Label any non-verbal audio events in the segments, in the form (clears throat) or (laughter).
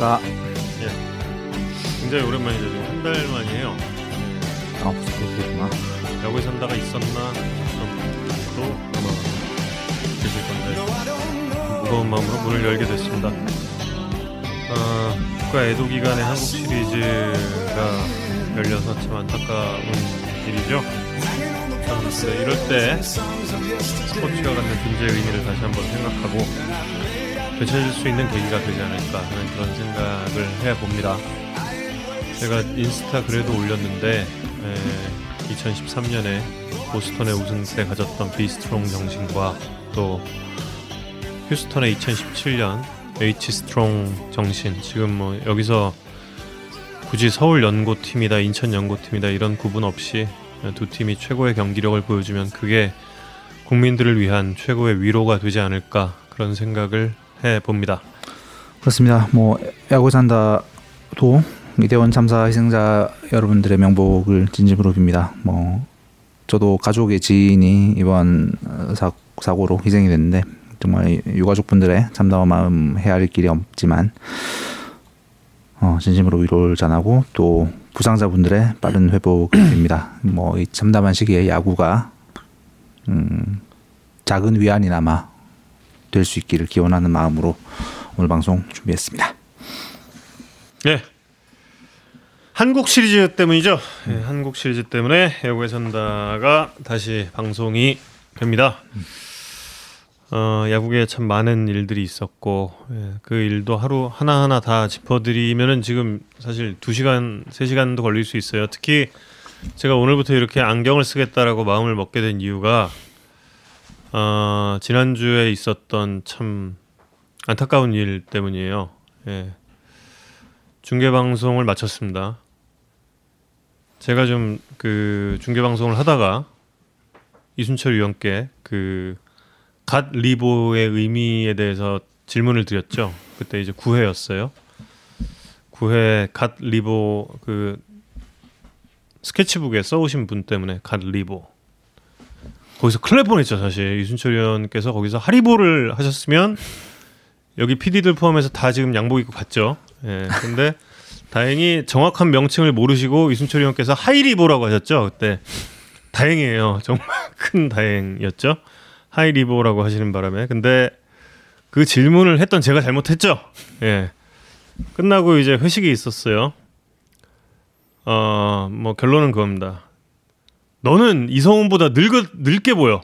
안녕하십니까. 예. 굉장히 오랜만이죠. 한 달 만이에요. 아, 벌써 그렇구나. 야구에 산다가 있었나 분들도 아마 계실 건데 무거운 마음으로 문을 열게 됐습니다. 아, 국가 애도 기간에 한국 시리즈가 열려서 참 안타까운 일이죠. 참, 네, 이럴 때 스포츠가 갖는 존재의 의미를 다시 한번 생각하고 되찾을 수 있는 계기가 되지 않을까 하는 그런 생각을 해봅니다. 제가 인스타 글에도 올렸는데 에, 2013년에 보스턴의 우승 때 가졌던 B Strong 정신과 또 휴스턴의 2017년 H Strong 정신 지금 뭐 여기서 굳이 서울 연고팀이다 인천 연고팀이다 이런 구분 없이 두 팀이 최고의 경기력을 보여주면 그게 국민들을 위한 최고의 위로가 되지 않을까 그런 생각을 해 봅니다. 그렇습니다. 뭐 야구 산다도 이대원 참사 희생자 여러분들의 명복을 진심으로 빕니다. 뭐 저도 가족의 지인이 이번 사, 사고로 희생이 됐는데 정말 유가족분들의 참담한 마음 헤아릴 길이 없지만 어, 진심으로 위로를 전하고 또 부상자분들의 빠른 회복을 빕니다. 뭐 이 참담한 시기에 야구가 음, 작은 위안이나마 될 수 있기를 기원하는 마음으로 오늘 방송 준비했습니다. 네. 한국 시리즈 때문이죠. 네, 한국 시리즈 때문에 야구에 산다가 다시 방송이 됩니다. 어, 야구에 참 많은 일들이 있었고 예, 그 일도 하루 하나 하나 다 짚어드리면은 지금 사실 2 시간 3 시간도 걸릴 수 있어요. 특히 제가 오늘부터 이렇게 안경을 쓰겠다라고 마음을 먹게 된 이유가 어, 지난주에 있었던 참 안타까운 일 때문이에요. 예. 중계 방송을 마쳤습니다. 제가 좀 그 중계 방송을 하다가 이순철 위원께 그 갓 리보의 의미에 대해서 질문을 드렸죠. 그때 이제 9회였어요. 9회 갓 리보 그 스케치북에 써오신 분 때문에 갓 리보 거기서 날 뻔했죠 사실 이순철 위원께서 거기서 하리보를 하셨으면 여기 PD들 포함해서 다 지금 양복 입고 갔죠. 예. 근데 다행히 정확한 명칭을 모르시고 이순철 의원께서 하이리보라고 하셨죠. 그때 다행이에요. 정말 (laughs) 큰 다행이었죠. 하이리보라고 하시는 바람에 근데 그 질문을 했던 제가 잘못했죠. 예. 끝나고 이제 회식이 있었어요. 어, 뭐 결론은 그겁니다. 너는 이성훈보다 늙어 늙게 보여.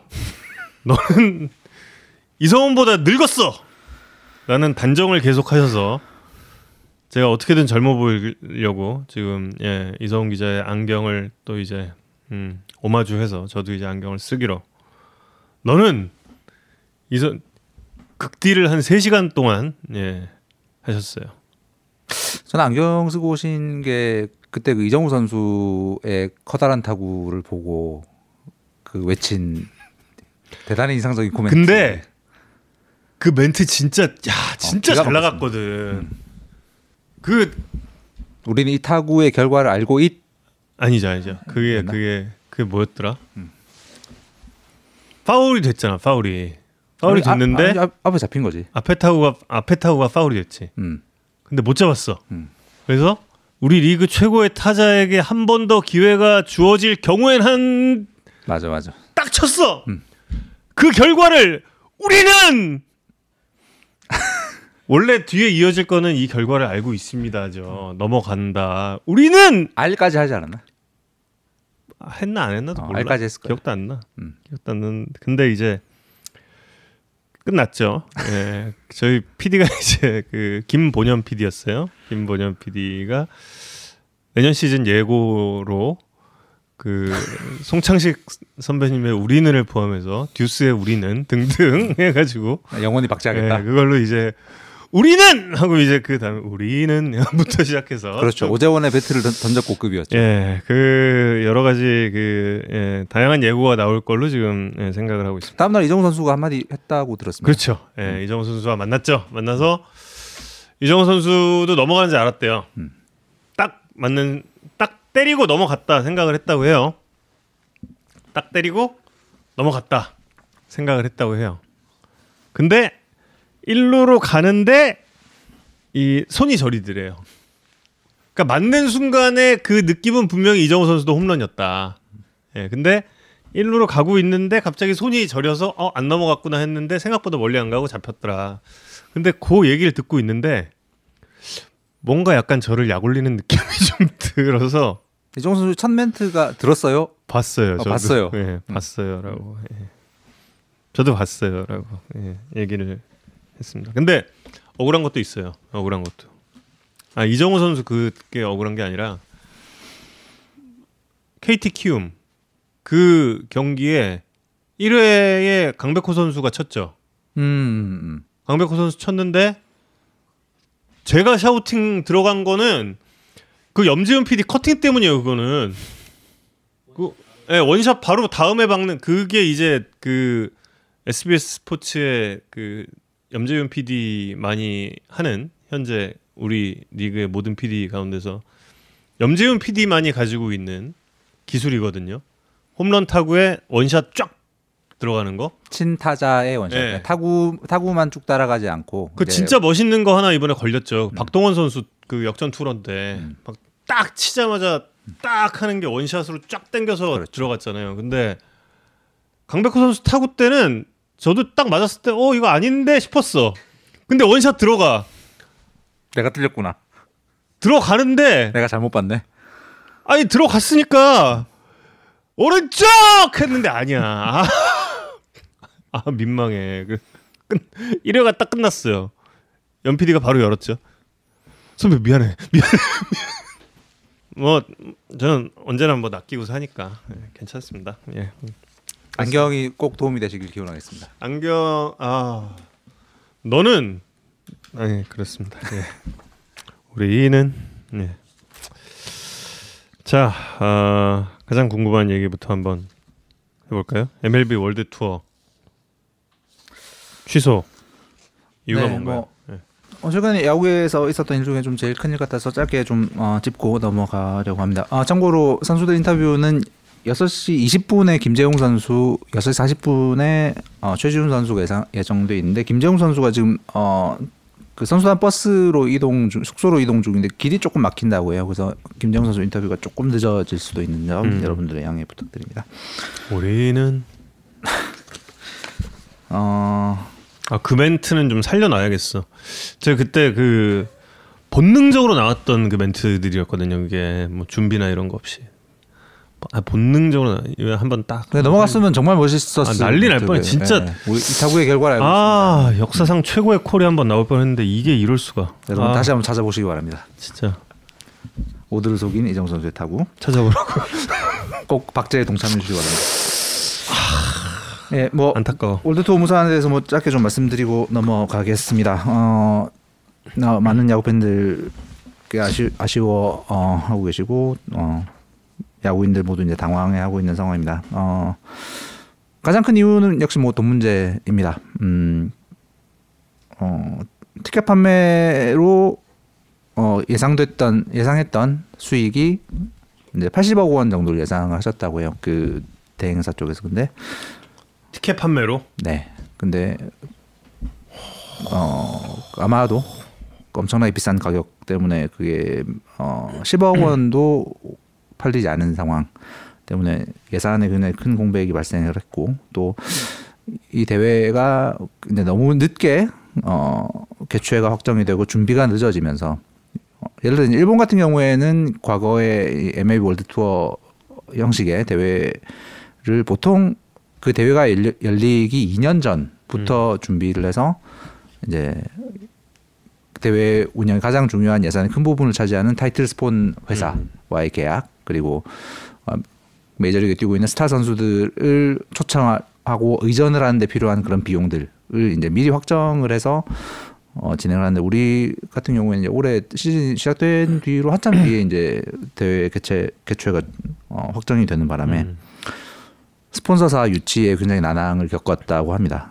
너는 이성훈보다 늙었어. 라는 단정을 계속하셔서 제가 어떻게든 젊어 보이려고 지금 예, 이성훈 기자의 안경을 또 이제 음, 오마주해서 저도 이제 안경을 쓰기로. 너는 이성 극딜을 한 3시간 동안 예, 하셨어요. 저는 안경 쓰고 오신 게 그때 그 이정우 선수의 커다란 타구를 보고 그 외친 대단히 인상적인 코멘트. 근데 그 멘트 진짜 야 진짜 어, 잘 나갔거든. 음. 그 우리는 이 타구의 결과를 알고 있 아니죠, 아니죠. 그게 맞나? 그게 그게 뭐였더라? 음. 파울이 됐잖아, 파울이. 파울이 아니, 됐는데 아, 아, 앞에 잡힌 거지. 앞에 타구가 앞에 타구가 파울이 됐지. 음. 근데 못 잡았어. 음. 그래서 우리 리그 최고의 타자에게 한 번 더 기회가 주어질 경우엔 한 맞아 맞아 딱 쳤어. 음. 그 결과를 우리는 (laughs) 원래 뒤에 이어질 거는 이 결과를 알고 있습니다죠. 넘어간다. 우리는 알까지 하지 않았나? 아, 했나 안 했나도 어, 몰라. 알까지 했을 거야. 기억도 안 나. 음. 기억도 안 나는. 근데 이제 끝났죠. 예. 저희 PD가 (laughs) 이제 그 김본현 PD였어요. 김본현 PD가 내년 시즌 예고로 그 송창식 선배님의 우리는을 포함해서 듀스의 우리는 등등 (laughs) 해가지고 영원히 박제하겠다. 예, 그걸로 이제 우리는 하고 이제 그 다음에 우리는부터 (laughs) 시작해서 그렇죠 오재원의 배트를 던졌고 급이었죠. 예, 그 여러 가지 그 예, 다양한 예고가 나올 걸로 지금 예, 생각을 하고 있습니다. 다음 날 이정우 선수가 한마디 했다고 들었습니다. 그렇죠. 예, 음. 이정우 선수와 만났죠. 만나서 이정우 선수도 넘어가는 줄 알았대요. 음. 딱 맞는 딱 때리고 넘어갔다 생각을 했다고 해요. 딱 때리고 넘어갔다 생각을 했다고 해요. 근데 1루로 가는데 이 손이 저리더래요. 그러니까 맞는 순간에 그 느낌은 분명히 이정우 선수도 홈런이었다. 예, 근데 1루로 가고 있는데 갑자기 손이 저려서 어, 안 넘어갔구나 했는데 생각보다 멀리 안 가고 잡혔더라. 근데 그 얘기를 듣고 있는데 뭔가 약간 저를 약 올리는 느낌이 (laughs) 좀 들어서 이정우 선수 첫 멘트가 들었어요? 봤어요. 아, 저도. 봤어요. 예, 봤어요라고. 예. 저도 봤어요라고 예, 얘기를 했습니다. 근데 억울한 것도 있어요. 억울한 것도. 아 이정우 선수 그게 억울한 게 아니라 KT 키움 그 경기에 1회에 강백호 선수가 쳤죠. 음. 강백호 선수 쳤는데 제가 샤우팅 들어간 거는 그 염지은 PD 커팅 때문이에요. 그거는 그 예, 원샷 바로 다음에 박는 그게 이제 그 SBS 스포츠의 그 염재윤 PD 많이 하는 현재 우리 리그의 모든 PD 가운데서 염재윤 PD만이 가지고 있는 기술이거든요. 홈런 타구에 원샷 쫙 들어가는 거. 친 타자의 원샷. 네. 타구 타구만 쭉 따라가지 않고 그 진짜 멋있는 거 하나 이번에 걸렸죠. 박동원 선수 그 역전 투런 때 음. 막 딱 치자마자 딱 하는 게 원샷으로 쫙 당겨서 그렇죠. 들어갔잖아요. 근데 강백호 선수 타구 때는 저도 딱 맞았을 때 어 이거 아닌데 싶었어. 근데 원샷 들어가 내가 틀렸구나. 들어가는데 내가 잘못 봤네. 아니 들어갔으니까 오른쪽 했는데 아니야. 아, (laughs) 아 민망해. 그 끝, 1회가 딱 끝났어요. 연 PD가 바로 열었죠. 선배 미안해. (laughs) 미안해. 뭐 저는 언제나 뭐 낚이고 사니까 예, 괜찮습니다. 예. 안경이 꼭 도움이 되시길 기원하겠습니다. 안경 아 너는 아니 그렇습니다. 예. 우리는 예. 자 아, 가장 궁금한 얘기부터 한번 해볼까요? MLB 월드 투어 취소 이유가 네, 뭔가요? 뭐, 예. 어, 최근에 야구에서 있었던 일 중에 좀 제일 큰 일 같아서 짧게 좀 어, 짚고 넘어가려고 합니다. 아, 참고로 선수들 인터뷰는 6시 20분에 김재웅 선수, 6시 40분에 어, 최지훈 선수가 예상, 예정돼 있는데 김재웅 선수가 지금 어, 그 선수단 버스로 이동 중, 숙소로 이동 중인데 길이 조금 막힌다고 해요. 그래서 김재웅 선수 인터뷰가 조금 늦어질 수도 있는 점 음. 여러분들의 양해 부탁드립니다. 우리는 (laughs) 어, 아 그 멘트는 좀 살려놔야겠어. 제가 그때 그 본능적으로 나왔던 그 멘트들이었거든요. 그게 뭐 준비나 이런 거 없이 아, 본능적으로 한번 딱. 근데 넘어갔으면 정말 멋있었을 아, 난리 날. 뻔해, 진짜. 네. 우리 이 타구의 결과를 알고 아 역사상 최고의 콜이 한번 나올 뻔했는데 이게 이럴 수가. 여러분 아, 다시 한번 찾아보시기 바랍니다. 진짜 오드를 속인 이정 선수의 타구 찾아보라고. (laughs) 꼭 박제에 동참해 주시기 바랍니다. 예, 뭐 안타까워. 월드투어 무사안에 대해서 뭐 짧게 좀 말씀드리고 넘어가겠습니다. 어, 어, 많은 야구 팬들 아쉬, 아쉬워 어, 하고 계시고 어, 야구인들 모두 이제 당황해하고 있는 상황입니다. 어, 가장 큰 이유는 역시 뭐 돈 문제입니다. 음, 어, 티켓 판매로 어, 예상됐던 예상했던 수익이 이제 80억 원 정도를 예상하셨다고요. 그 대행사 쪽에서 근데 티켓 판매로 네. 근데 어 아마도 엄청나게 비싼 가격 때문에 그게 어 10억 (clears throat) 원도 팔리지 않은 상황 때문에 예산에 굉장히 큰 공백이 발생을 했고 또 이 대회가 이제 너무 늦게 어 개최가 확정이 되고 준비가 늦어지면서 어, 예를 들어 일본 같은 경우에는 과거에 이 MLB 월드 투어 형식의 대회를 보통 그 대회가 열리, 열리기 2년 전부터 준비를 해서 이제 대회 운영 가장 중요한 예산의 큰 부분을 차지하는 타이틀 스폰 회사와의 계약 그리고 어, 메이저리그에 뛰고 있는 스타 선수들을 초청하고 의전을 하는데 필요한 그런 비용들을 이제 미리 확정을 해서 어, 진행을 하는데 우리 같은 경우에는 이제 올해 시즌 시작된 뒤로 한참 뒤에 이제 대회 개최 개최가 어, 확정이 되는 바람에 음. 스폰서사 유치에 굉장히 난항을 겪었다고 합니다.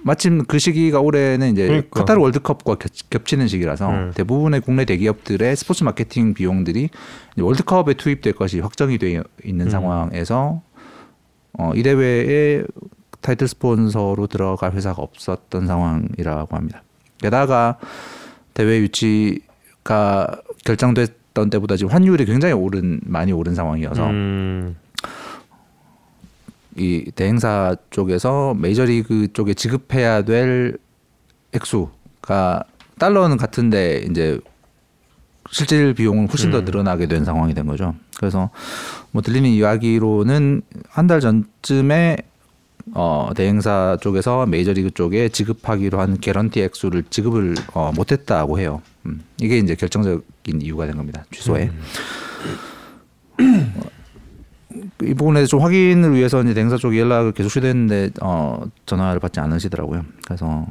음, 마- 마침 그 시기가 올해는 이제 그러니까. 카타르 월드컵과 겹- 겹치는 시기라서 네. 대부분의 국내 대기업들의 스포츠 마케팅 비용들이 월드컵에 투입될 것이 확정이 되어 있는 음. 상황에서 어, 이 대회에 타이틀 스폰서로 들어갈 회사가 없었던 상황이라고 합니다. 게다가 대회 유치가 결정됐던 때보다 지금 환율이 굉장히 오른 많이 오른 상황이어서 음. 이 대행사 쪽에서 메이저리그 쪽에 지급해야 될 액수가 달러는 같은데 이제 실질 비용은 훨씬 더 음. 늘어나게 된 상황이 된 거죠. 그래서 뭐 들리는 이야기로는 한 달 전쯤에 어 대행사 쪽에서 메이저리그 쪽에 지급하기로 한 개런티 액수를 지급을 어 못했다고 해요. 음, 이게 이제 결정적인 이유가 된 겁니다. 취소에. 이 부분에 좀 확인을 위해서 이제 대행사 쪽에 연락을 계속 시도했는데 어 전화를 받지 않으시더라고요. 그래서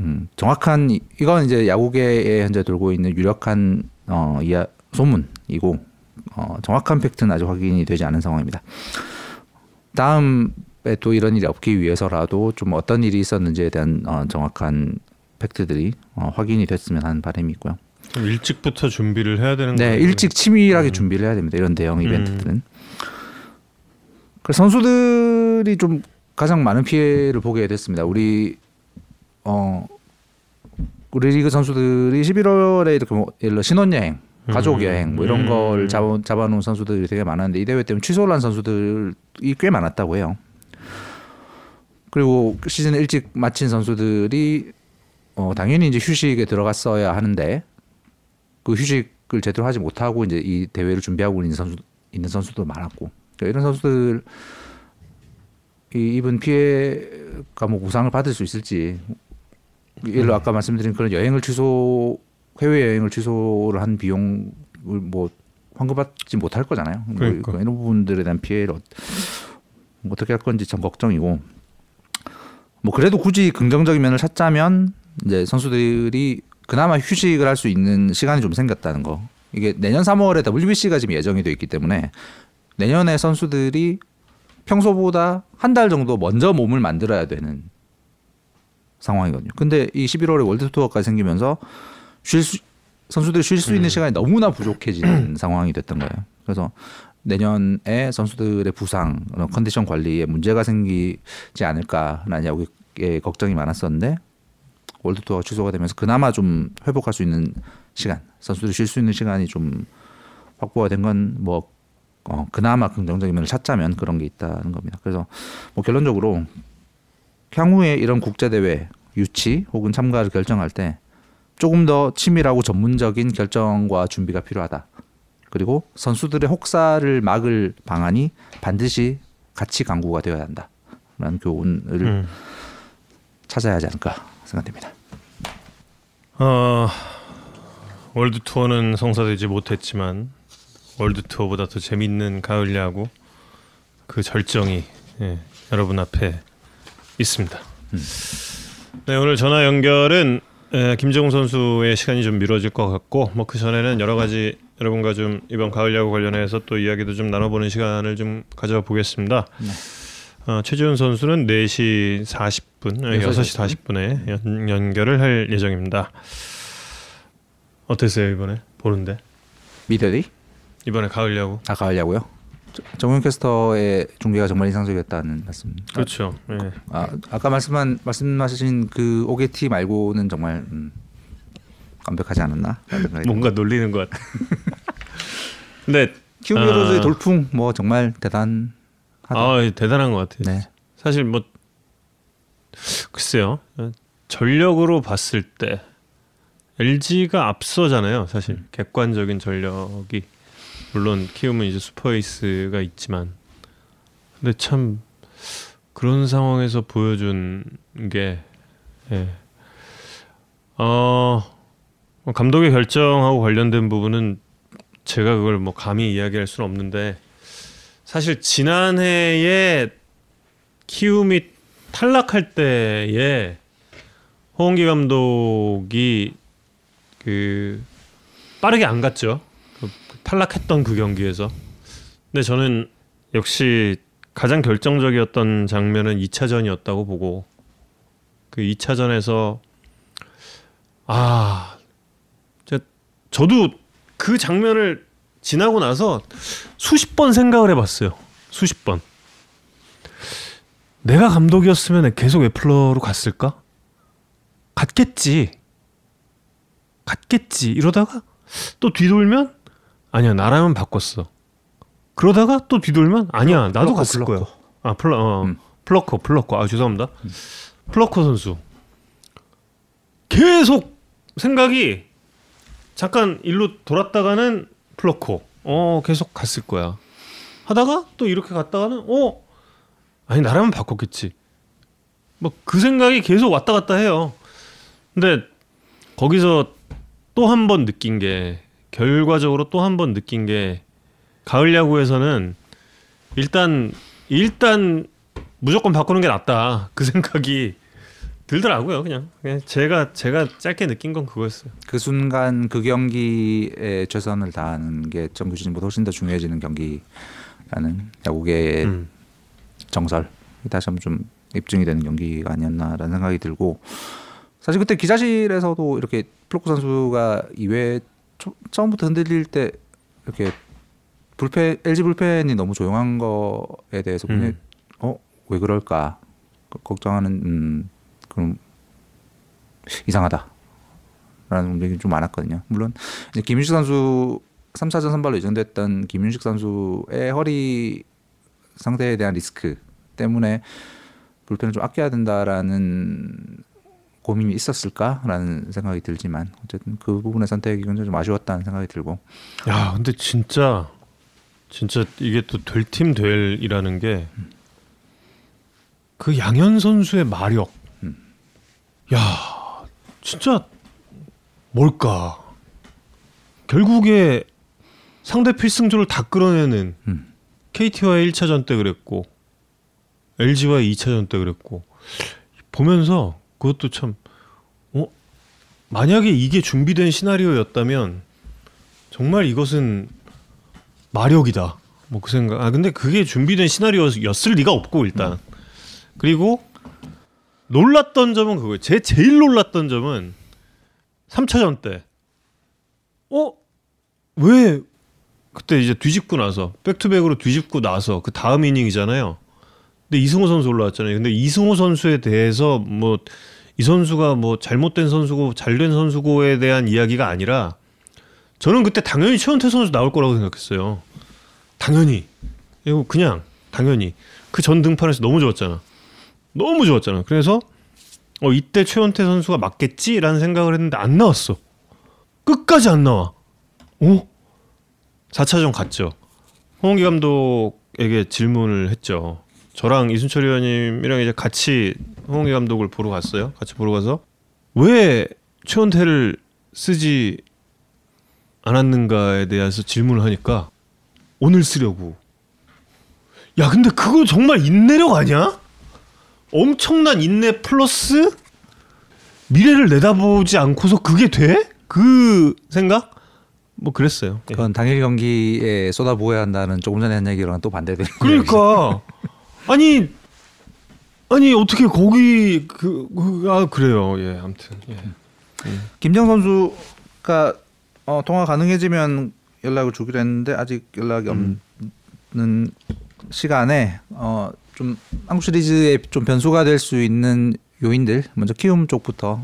음 정확한 이- 이건 이제 야구계에 현재 돌고 있는 유력한 어 이야 소문이고 어 정확한 팩트는 아직 확인이 되지 않은 상황입니다. 다음에 또 이런 일이 없기 위해서라도 좀 어떤 일이 있었는지에 대한 어 정확한 팩트들이 어 확인이 됐으면 하는 바람이 있고요. 좀 일찍부터 준비를 해야 되는 네, 거예요. 일찍 치밀하게 준비를 해야 됩니다. 이런 대형 음. 이벤트들은. 그래서 선수들이 좀 가장 많은 피해를 보게 됐습니다. 우리 어 우리 리그 선수들이 11월에 이렇게 뭐 예를 들어 신혼여행, 가족 여행 뭐 이런 음. 걸 잡아 잡아놓은 선수들이 되게 많았는데 이 대회 때문에 취소를 한 선수들이 꽤 많았다고 해요. 그리고 시즌 일찍 마친 선수들이 어 당연히 이제 휴식에 들어갔어야 하는데 그 휴식을 제대로 하지 못하고 이제 이 대회를 준비하고 있는 선수 있는 선수도 많았고 그러니까 이런 선수들 이 입은 피해가 뭐 보상을 받을 수 있을지 예를 들어 아까 말씀드린 그런 여행을 취소 해외 여행을 취소를 한 비용을 뭐 환급받지 못할 거잖아요. 뭐 그러니까. 이런 부분들에 대한 피해를 어- 어떻게 할 건지 참 걱정이고 뭐 그래도 굳이 긍정적인 면을 찾자면 이제 선수들이 그나마 휴식을 할 수 있는 시간이 좀 생겼다는 거. 이게 내년 3월에 WBC가 지금 예정이 돼 있기 때문에 내년에 선수들이 평소보다 한 달 정도 먼저 몸을 만들어야 되는 상황이거든요. 근데 이 11월에 월드 투어까지 생기면서 쉴 수, 선수들이 쉴 수 있는 시간이 너무나 부족해지는 (clears throat) 상황이 됐던 거예요. 그래서 내년에 선수들의 부상, 컨디션 관리에 문제가 생기지 않을까라는 야구의 걱정이 많았었는데 월드 투어가 취소가 되면서 그나마 좀 회복할 수 있는 시간, 선수들이 쉴 수 있는 시간이 좀 확보가 된 건 뭐 어, 그나마 긍정적인 면을 찾자면 그런 게 있다는 겁니다. 그래서 뭐 결론적으로 향후에 이런 국제 대회 유치 혹은 참가를 결정할 때 조금 더 치밀하고 전문적인 결정과 준비가 필요하다. 그리고 선수들의 혹사를 막을 방안이 반드시 같이 강구가 되어야 한다라는 교훈을 음. 찾아야 하지 않을까 생각됩니다. 어, 월드 투어는 성사되지 못했지만 월드 투어보다 더 재밌는 가을 야구 그 절정이 예, 여러분 앞에 있습니다. 네 오늘 전화 연결은 에, 김정우 선수의 시간이 좀 미뤄질 것 같고 뭐 그 전에는 여러 가지 여러분과 좀 이번 가을 야구 관련해서 또 이야기도 좀 나눠보는 시간을 좀 가져와 보겠습니다. 어, 최지훈 선수는 4시 40분, 아, 6시 40분에 연, 연결을 할 예정입니다. 어땠어요 이번에? 보는데? 미더리 이번에 가을 야구 아까 하려고요. 정용 캐스터의 중계가 정말 인상적이었다는 말씀. 그렇죠. 예. 아, 아까 말씀한 말씀하신 그 오게티 말고는 정말 음, 완벽하지 않았나? 뭔가 놀리는 것 같아. (laughs) 근데 키움 히어로즈의 아. 돌풍 뭐 정말 대단하다. 아 대단한 것 같아요. 네. 사실 뭐 글쎄요 어, 전력으로 봤을 때 LG가 앞서잖아요. 사실 객관적인 전력이 물론 키움은 이제 슈퍼에이스가 있지만 근데 참 그런 상황에서 보여준 게 예. 어, 뭐 감독의 결정하고 관련된 부분은 제가 그걸 뭐 감히 이야기할 수는 없는데 사실 지난해에 키움이 탈락할 때에 홍기 감독이 그 빠르게 안 갔죠. 그 탈락했던 그 경기에서. 근데 저는 역시 가장 결정적이었던 장면은 2차전이었다고 보고 그 2차전에서 아, 저, 저도 그 장면을 지나고 나서 수십 번 생각을 해봤어요. 수십 번. 내가 감독이었으면 계속 애플러로 갔을까? 갔겠지. 갔겠지 이러다가 또 뒤돌면 아니야 나라면 바꿨어. 그러다가 또 뒤돌면 아니야 나도 플럿코, 갔을 거야. 아 플러 어, 음. 플럿코 플럿코 아 죄송합니다. 플럿코 선수 계속 생각이 잠깐 일로 돌았다가는 플럿코 어 계속 갔을 거야. 하다가 또 이렇게 갔다가는 어 아니 나라면 바꿨겠지. 뭐 그 생각이 계속 왔다 갔다 해요. 근데 거기서 또 한 번 느낀 게 결과적으로 또 한 번 느낀 게 가을 야구에서는 일단 일단 무조건 바꾸는 게 낫다 그 생각이 들더라고요 그냥, 그냥 제가 제가 짧게 느낀 건 그거였어요. 그 순간 그 경기에 최선을 다하는 게 정규진보다 훨씬 더 중요해지는 경기라는 야구계의 음. 정설 다시 한번 좀 입증이 되는 경기가 아니었나라는 생각이 들고 사실 그때 기자실에서도 이렇게 플로코 선수가 2회 초, 처음부터 흔들릴 때 이렇게 불펜 LG 불펜이 너무 조용한 거에 대해서 음. 어왜 그럴까 거- 걱정하는 음, 그럼 이상하다라는 움직임이 좀 많았거든요. 물론 이제 김윤식 선수 3차전 선발로 예정됐던 김윤식 선수의 허리 상태에 대한 리스크 때문에 불펜을 좀 아껴야 된다라는 고민이 있었을까라는 생각이 들지만 어쨌든 그 부분의 선택이 굉장히 좀 아쉬웠다는 생각이 들고 야 근데 진짜 진짜 이게 또 될 팀 될이라는 게 그 양현 선수의 마력. 야 진짜 뭘까? 결국에 상대 필승조를 다 끌어내는 음. KT와의 1차전 때 그랬고 LG와의 2차전 때 그랬고 보면서 그것도 참 어? 만약에 이게 준비된 시나리오였다면 정말 이것은 마력이다. 뭐 그 생각. 아 근데 그게 준비된 시나리오였을 리가 없고 일단. 그리고 놀랐던 점은 그거예요. 제 제일 놀랐던 점은 3차전 때. 어? 왜 그때 이제 뒤집고 나서 백투백으로 뒤집고 나서 그 다음 이닝이잖아요. 근데 이승호 선수 올라왔잖아요. 근데 이승호 선수에 대해서 뭐 이 선수가 뭐 잘못된 선수고 잘된 선수고에 대한 이야기가 아니라 저는 그때 당연히 최원태 선수 나올 거라고 생각했어요. 당연히. 이거 그냥 당연히 그 전 등판에서 너무 좋았잖아. 너무 좋았잖아. 그래서 어 이때 최원태 선수가 맞겠지라는 생각을 했는데 안 나왔어. 끝까지 안 나와. 어? 4차전 갔죠. 홍기 감독에게 질문을 했죠. 저랑 이순철 의원님이랑 이제 같이 홍기 감독을 보러 갔어요. 같이 보러 가서 왜 최원태를 쓰지 않았는가에 대해서 질문을 하니까 오늘 쓰려고. 야, 근데 그거 정말 인내력 아니야? 엄청난 인내 플러스 미래를 내다보지 않고서 그게 돼? 그 생각? 뭐 그랬어요. 예. 그건 당일 경기에 쏟아부어야 한다는 조금 전에 한 얘기랑 또 반대되는 그러니까 아니 아니 어떻게 거기 그, 그, 아 그래요. 예, 아무튼 예. 김정 선수가 어, 통화 가능해지면 연락을 주기로 했는데 아직 연락이 음. 없는 시간에 어, 좀 한국 시리즈에 좀 변수가 될 수 있는 요인들 먼저 키움 쪽부터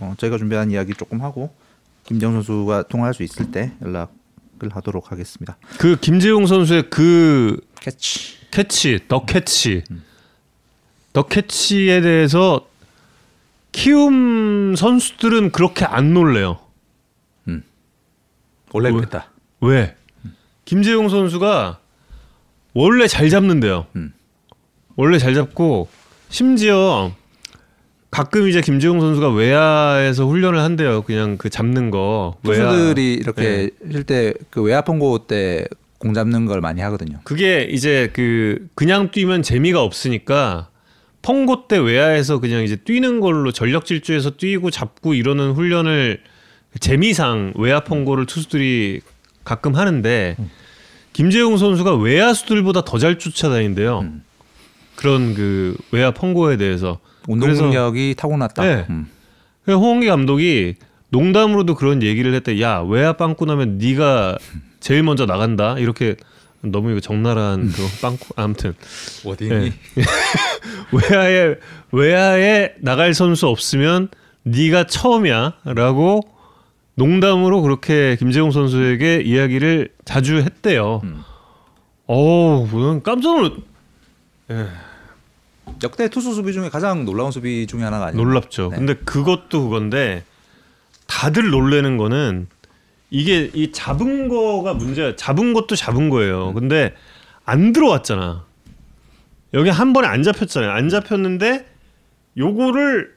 어, 저희가 준비한 이야기 조금 하고 김재웅 선수가 통화할 수 있을 때 연락을 하도록 하겠습니다. 그 김재웅 선수의 그 캐치. 캐치, the catch, the catch에 대해서 키움 선수들은 그렇게 안 놀래요. 원래 왜? 그랬다. 왜? 김재용 선수가 원래 잘 잡는데요. 음. 원래 잘 잡고 심지어 가끔 이제 김재용 선수가 외야에서 훈련을 한대요. 그냥 그 잡는 거. 외야. 투수들이 이렇게 네. 쉴때그 외야 펑고 때 공 잡는 걸 많이 하거든요. 그게 이제 그 그냥 뛰면 재미가 없으니까 펑고 때 외야에서 그냥 이제 뛰는 걸로 전력 질주해서 뛰고 잡고 이러는 훈련을 재미상 외야 펑고를 투수들이 가끔 하는데 김재웅 선수가 외야수들보다 더 잘 쫓아다닌대요. 음. 그런 그 외야 펑고에 대해서 운동 능력이 타고났다. 네. 음. 그래서 홍원기 감독이 농담으로도 그런 얘기를 했대. 야 외야 빵꾸 나면 네가 (laughs) 제일 먼저 나간다. 이렇게 너무 이거 적나라한 그 빵꾸 아무튼 어디 네. (laughs) 외야에 외야에 나갈 선수 없으면 네가 처음이야라고 농담으로 그렇게 김재웅 선수에게 이야기를 자주 했대요. 음. 어우, 저는 깜짝 놀 예, 역대 투수 수비 중에 가장 놀라운 수비 중에 하나가 아니에요. 놀랍죠. 네. 근데 그것도 그건데 다들 놀래는 거는 이게 이 잡은 거가 문제야. 잡은 것도 잡은 거예요. 근데 안 들어왔잖아. 여기 한 번에 안 잡혔잖아요. 안 잡혔는데 요거를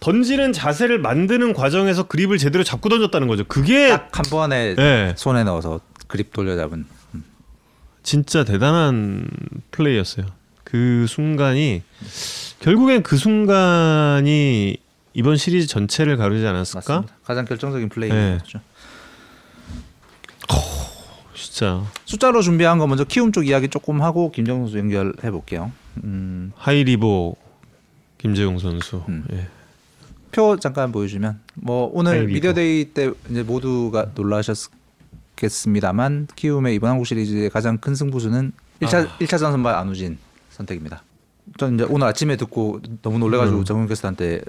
던지는 자세를 만드는 과정에서 그립을 제대로 잡고 던졌다는 거죠. 그게 딱 한 번에 예, 손에 넣어서 그립 돌려 잡은. 진짜 대단한 플레이였어요. 그 순간이 결국엔 그 순간이 이번 시리즈 전체를 가르지 않았을까? 맞습니다. 가장 결정적인 네. 플레이였죠. 진짜 숫자로 준비한 거 먼저 키움 쪽 이야기 조금 하고 김재웅 선수 연결해 볼게요. 음, 하리보 김재웅 선수. 음. 예. 표 잠깐 보여주면 뭐 오늘 하리보. 미디어데이 때 이제 모두가 놀라셨겠습니다만 키움의 이번 한국 시리즈의 가장 큰 승부수는 1차 아. 1차전 선발 안우진 선택입니다. 전 이제 오늘 아침에 듣고 너무 놀래가지고 음. 정훈 캐스터한테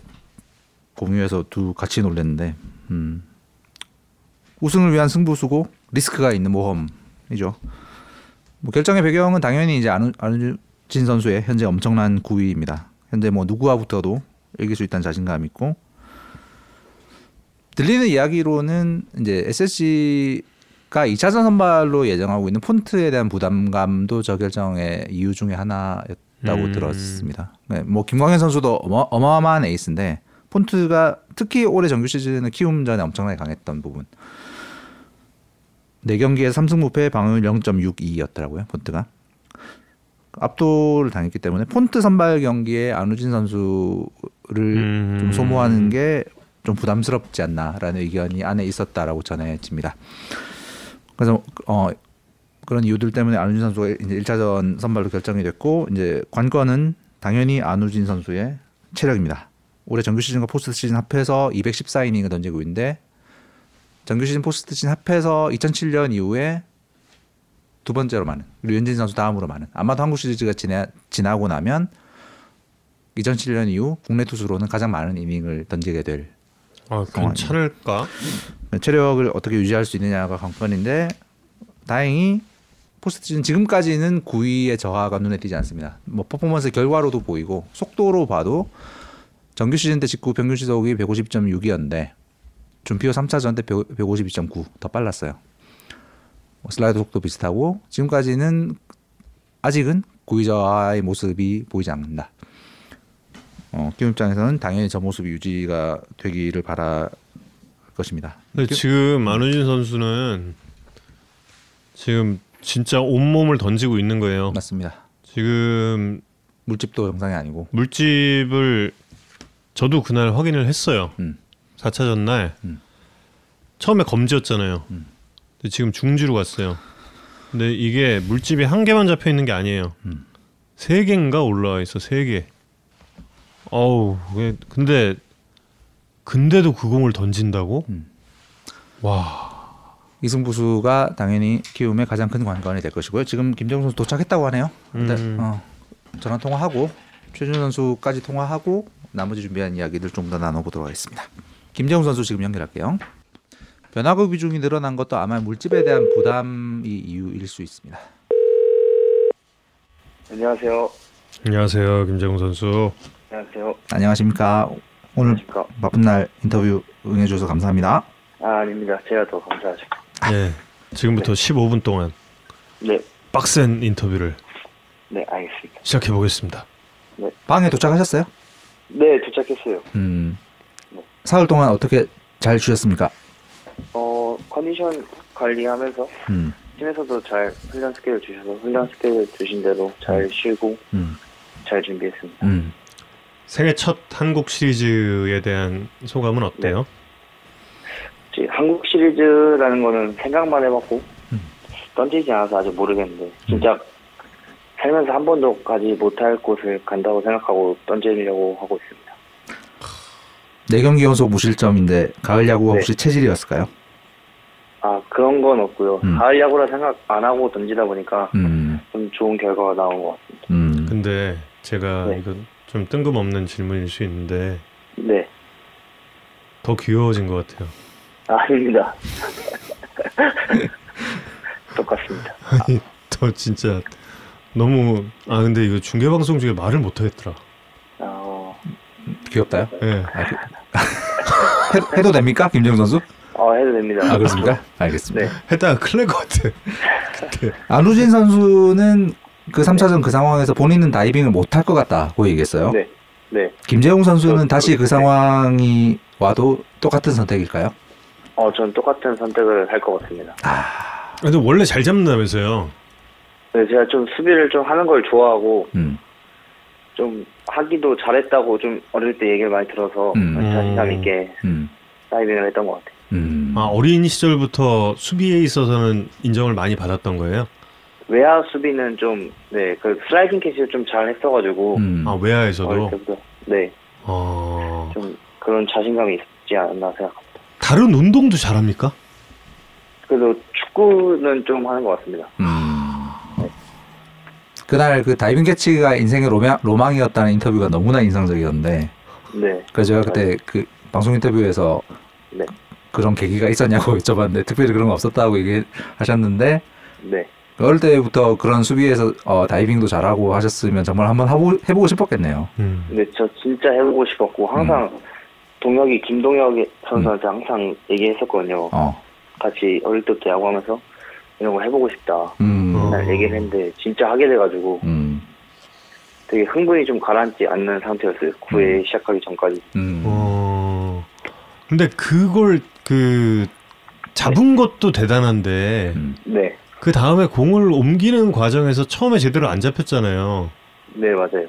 공유해서 두 같이 놀랬는데 음. 우승을 위한 승부수고 리스크가 있는 모험 이죠. 뭐 결정의 배경은 당연히 이제 안우, 안우진 선수의 현재 엄청난 9위입니다. 현재 뭐 누구와 붙어도 이길 수 있다는 자신감 있고 들리는 이야기로는 이제 SSG가 2차전 선발로 예정하고 있는 폰트에 대한 부담감도 저 결정의 이유 중에 하나였다고 음. 들었습니다. 네, 뭐 김광현 선수도 어마, 어마어마한 에이스인데 폰트가 특히 올해 정규 시즌은 키움 전에 엄청나게 강했던 부분. 4경기에 3승 무패 방어율 0.62였더라고요. 폰트가. 압도를 당했기 때문에 폰트 선발 경기에 안우진 선수를 음. 좀 소모하는 게 좀 부담스럽지 않나라는 의견이 안에 있었다라고 전해집니다. 그래서 어 그런 이유들 때문에 안우진 선수가 이제 1차전 선발로 결정이 됐고 이제 관건은 당연히 안우진 선수의 체력입니다. 올해 정규 시즌과 포스트 시즌 합해서 214이닝을 던지고 있는데 정규 시즌 포스트 시즌 합해서 2007년 이후에 두 번째로 많은 류현진 선수 다음으로 많은 아마도 한국 시리즈가 지나, 지나고 나면 2007년 이후 국내 투수로는 가장 많은 이닝을 던지게 될 아, 괜찮을까? 체력을 어떻게 유지할 수 있느냐가 관건인데 다행히 포스트 시즌 지금까지는 구위의 저하가 눈에 띄지 않습니다. 뭐 퍼포먼스 결과로도 보이고 속도로 봐도 정규 시즌 때 직구 평균 시속이 150.6이었는데 준피어 3차전 때 152.9 더 빨랐어요. 뭐 슬라이드 속도 비슷하고 지금까지는 아직은 9위 저하의 모습이 보이지 않는다. 어, 키움 입장에서는 당연히 저 모습이 유지가 되기를 바랄 것입니다. 근데 지금 안우진 선수는 지금 진짜 온몸을 던지고 있는 거예요. 맞습니다. 지금 물집도 정상이 아니고 물집을 저도 그날 확인을 했어요. 음. 4차 전 날 음. 처음에 검지였잖아요. 음. 근데 지금 중지로 갔어요. 근데 이게 물집이 한 개만 잡혀 있는 게 아니에요. 음. 세 개인가 올라와 있어. 세 개. 어우, 왜- 근데 근데도 그 공을 던진다고? 음. 와, 이승부수가 당연히 키움의 가장 큰 관건이 될 것이고요. 지금 김정 선수 도착했다고 하네요. 근데 음. 어, 전화 통화하고 최준 선수까지 통화하고 나머지 준비한 이야기들 좀 더 나눠보도록 하겠습니다. 김재웅 선수 지금 연결할게요. 변화구 비중이 늘어난 것도 아마 물집에 대한 부담이 이유일 수 있습니다. 안녕하세요. 안녕하세요, 김재웅 선수. 안녕하세요. 안녕하십니까. 오늘 안녕하십니까. 바쁜 날 인터뷰 응해주셔서 감사합니다. 아, 아닙니다. 제가 더 감사하죠. 예, 지금부터 15분 동안 네, 빡센 인터뷰를 네, 알겠습니다. 시작해 보겠습니다. 방에 도착하셨어요? 네, 도착했어요. 음, 사흘 동안 어떻게 잘 쉬셨습니까? 어, 컨디션 관리하면서 음, 팀에서도 잘 훈련 스케줄 주셔서 훈련 스케줄 주신 대로 잘 쉬고 음, 잘 준비했습니다. 음. 생애 첫 한국 시리즈에 대한 소감은 어때요? 이제 한국 시리즈라는 거는 생각만 해봤고 음. 던지지 않아서 아직 모르겠는데 진짜 살면서 한 번도 가지 못할 곳을 간다고 생각하고 던지려고 하고 있습니다. 네 경기 연속 무실점인데 가을 야구가 네. 혹시 체질이었을까요? 아 그런 건 없고요. 음. 가을 야구라 생각 안 하고 던지다 보니까 음, 좀 좋은 결과가 나온 것 같습니다. 음, 근데 제가 네. 이건 좀 뜬금없는 질문일 수 있는데 네. 더 귀여워진 것 같아요. 아, 아닙니다. (laughs) 똑같습니다. 아니 저 진짜 너무 아 근데 이거 중계 방송 중에 말을 못 하겠더라. 어, 귀엽다요? 예. 아, 그- 해, 해도 됩니까? 김재웅 선수? 어, 해도 됩니다. 아, 그렇습니까? 알겠습니다. 네. 했다가 날것 같아. (laughs) 안우진 선수는 그 3차전 그 상황에서 본인은 다이빙을 못 할 것 같다고 얘기했어요. 네. 네. 김재웅 선수는 저- 다시 그 네. 상황이 와도 똑같은 선택일까요? 어, 전 똑같은 선택을 할 것 같습니다. 근데 원래 잘 잡는다면서요. 네, 제가 좀 수비를 좀 하는 걸 좋아하고 음. 좀 하기도 잘했다고 좀 어릴 때 얘기를 많이 들어서 음. 자신감 있게 음. 다이빙을 했던 것 같아요. 음. 아 어린 시절부터 수비에 있어서는 인정을 많이 받았던 거예요. 외야 수비는 좀, 네, 그 슬라이딩 캐치를 좀 잘 했어가지고, 음. 아 외야에서도. 네, 어좀 그런 자신감이 있지 않나 생각합니다. 다른 운동도 잘합니까? 그래도 축구는 좀 하는 것 같습니다. 음. 그날 그 다이빙 캐치가 인생의 로망, 로망이었다는 인터뷰가 너무나 인상적이었는데 네, 그래서 제가 그때 그 방송 인터뷰에서 네, 그런 계기가 있었냐고 (laughs) 여쭤봤는데 특별히 그런 거 없었다고 얘기하셨는데 네. 어릴 때부터 그런 수비에서 어, 다이빙도 잘하고 하셨으면 정말 한번 해보, 해보고 싶었겠네요. 음. 근데 저 진짜 해보고 싶었고, 항상 동혁이, 김동혁 선수한테 항상 얘기했었거든요. 어. 같이 어릴 때부터 야구하면서 이런 거 해보고 싶다. 음. 어. 맨날 얘기를 했는데, 진짜 하게 돼가지고 음. 되게 흥분이 좀 가라앉지 않는 상태였어요. 9회 시작하기 전까지. 음. 어. 근데 그걸 그 잡은 것도 대단한데 음. 네, 그 다음에 공을 옮기는 과정에서 처음에 제대로 안 잡혔잖아요. 네, 맞아요.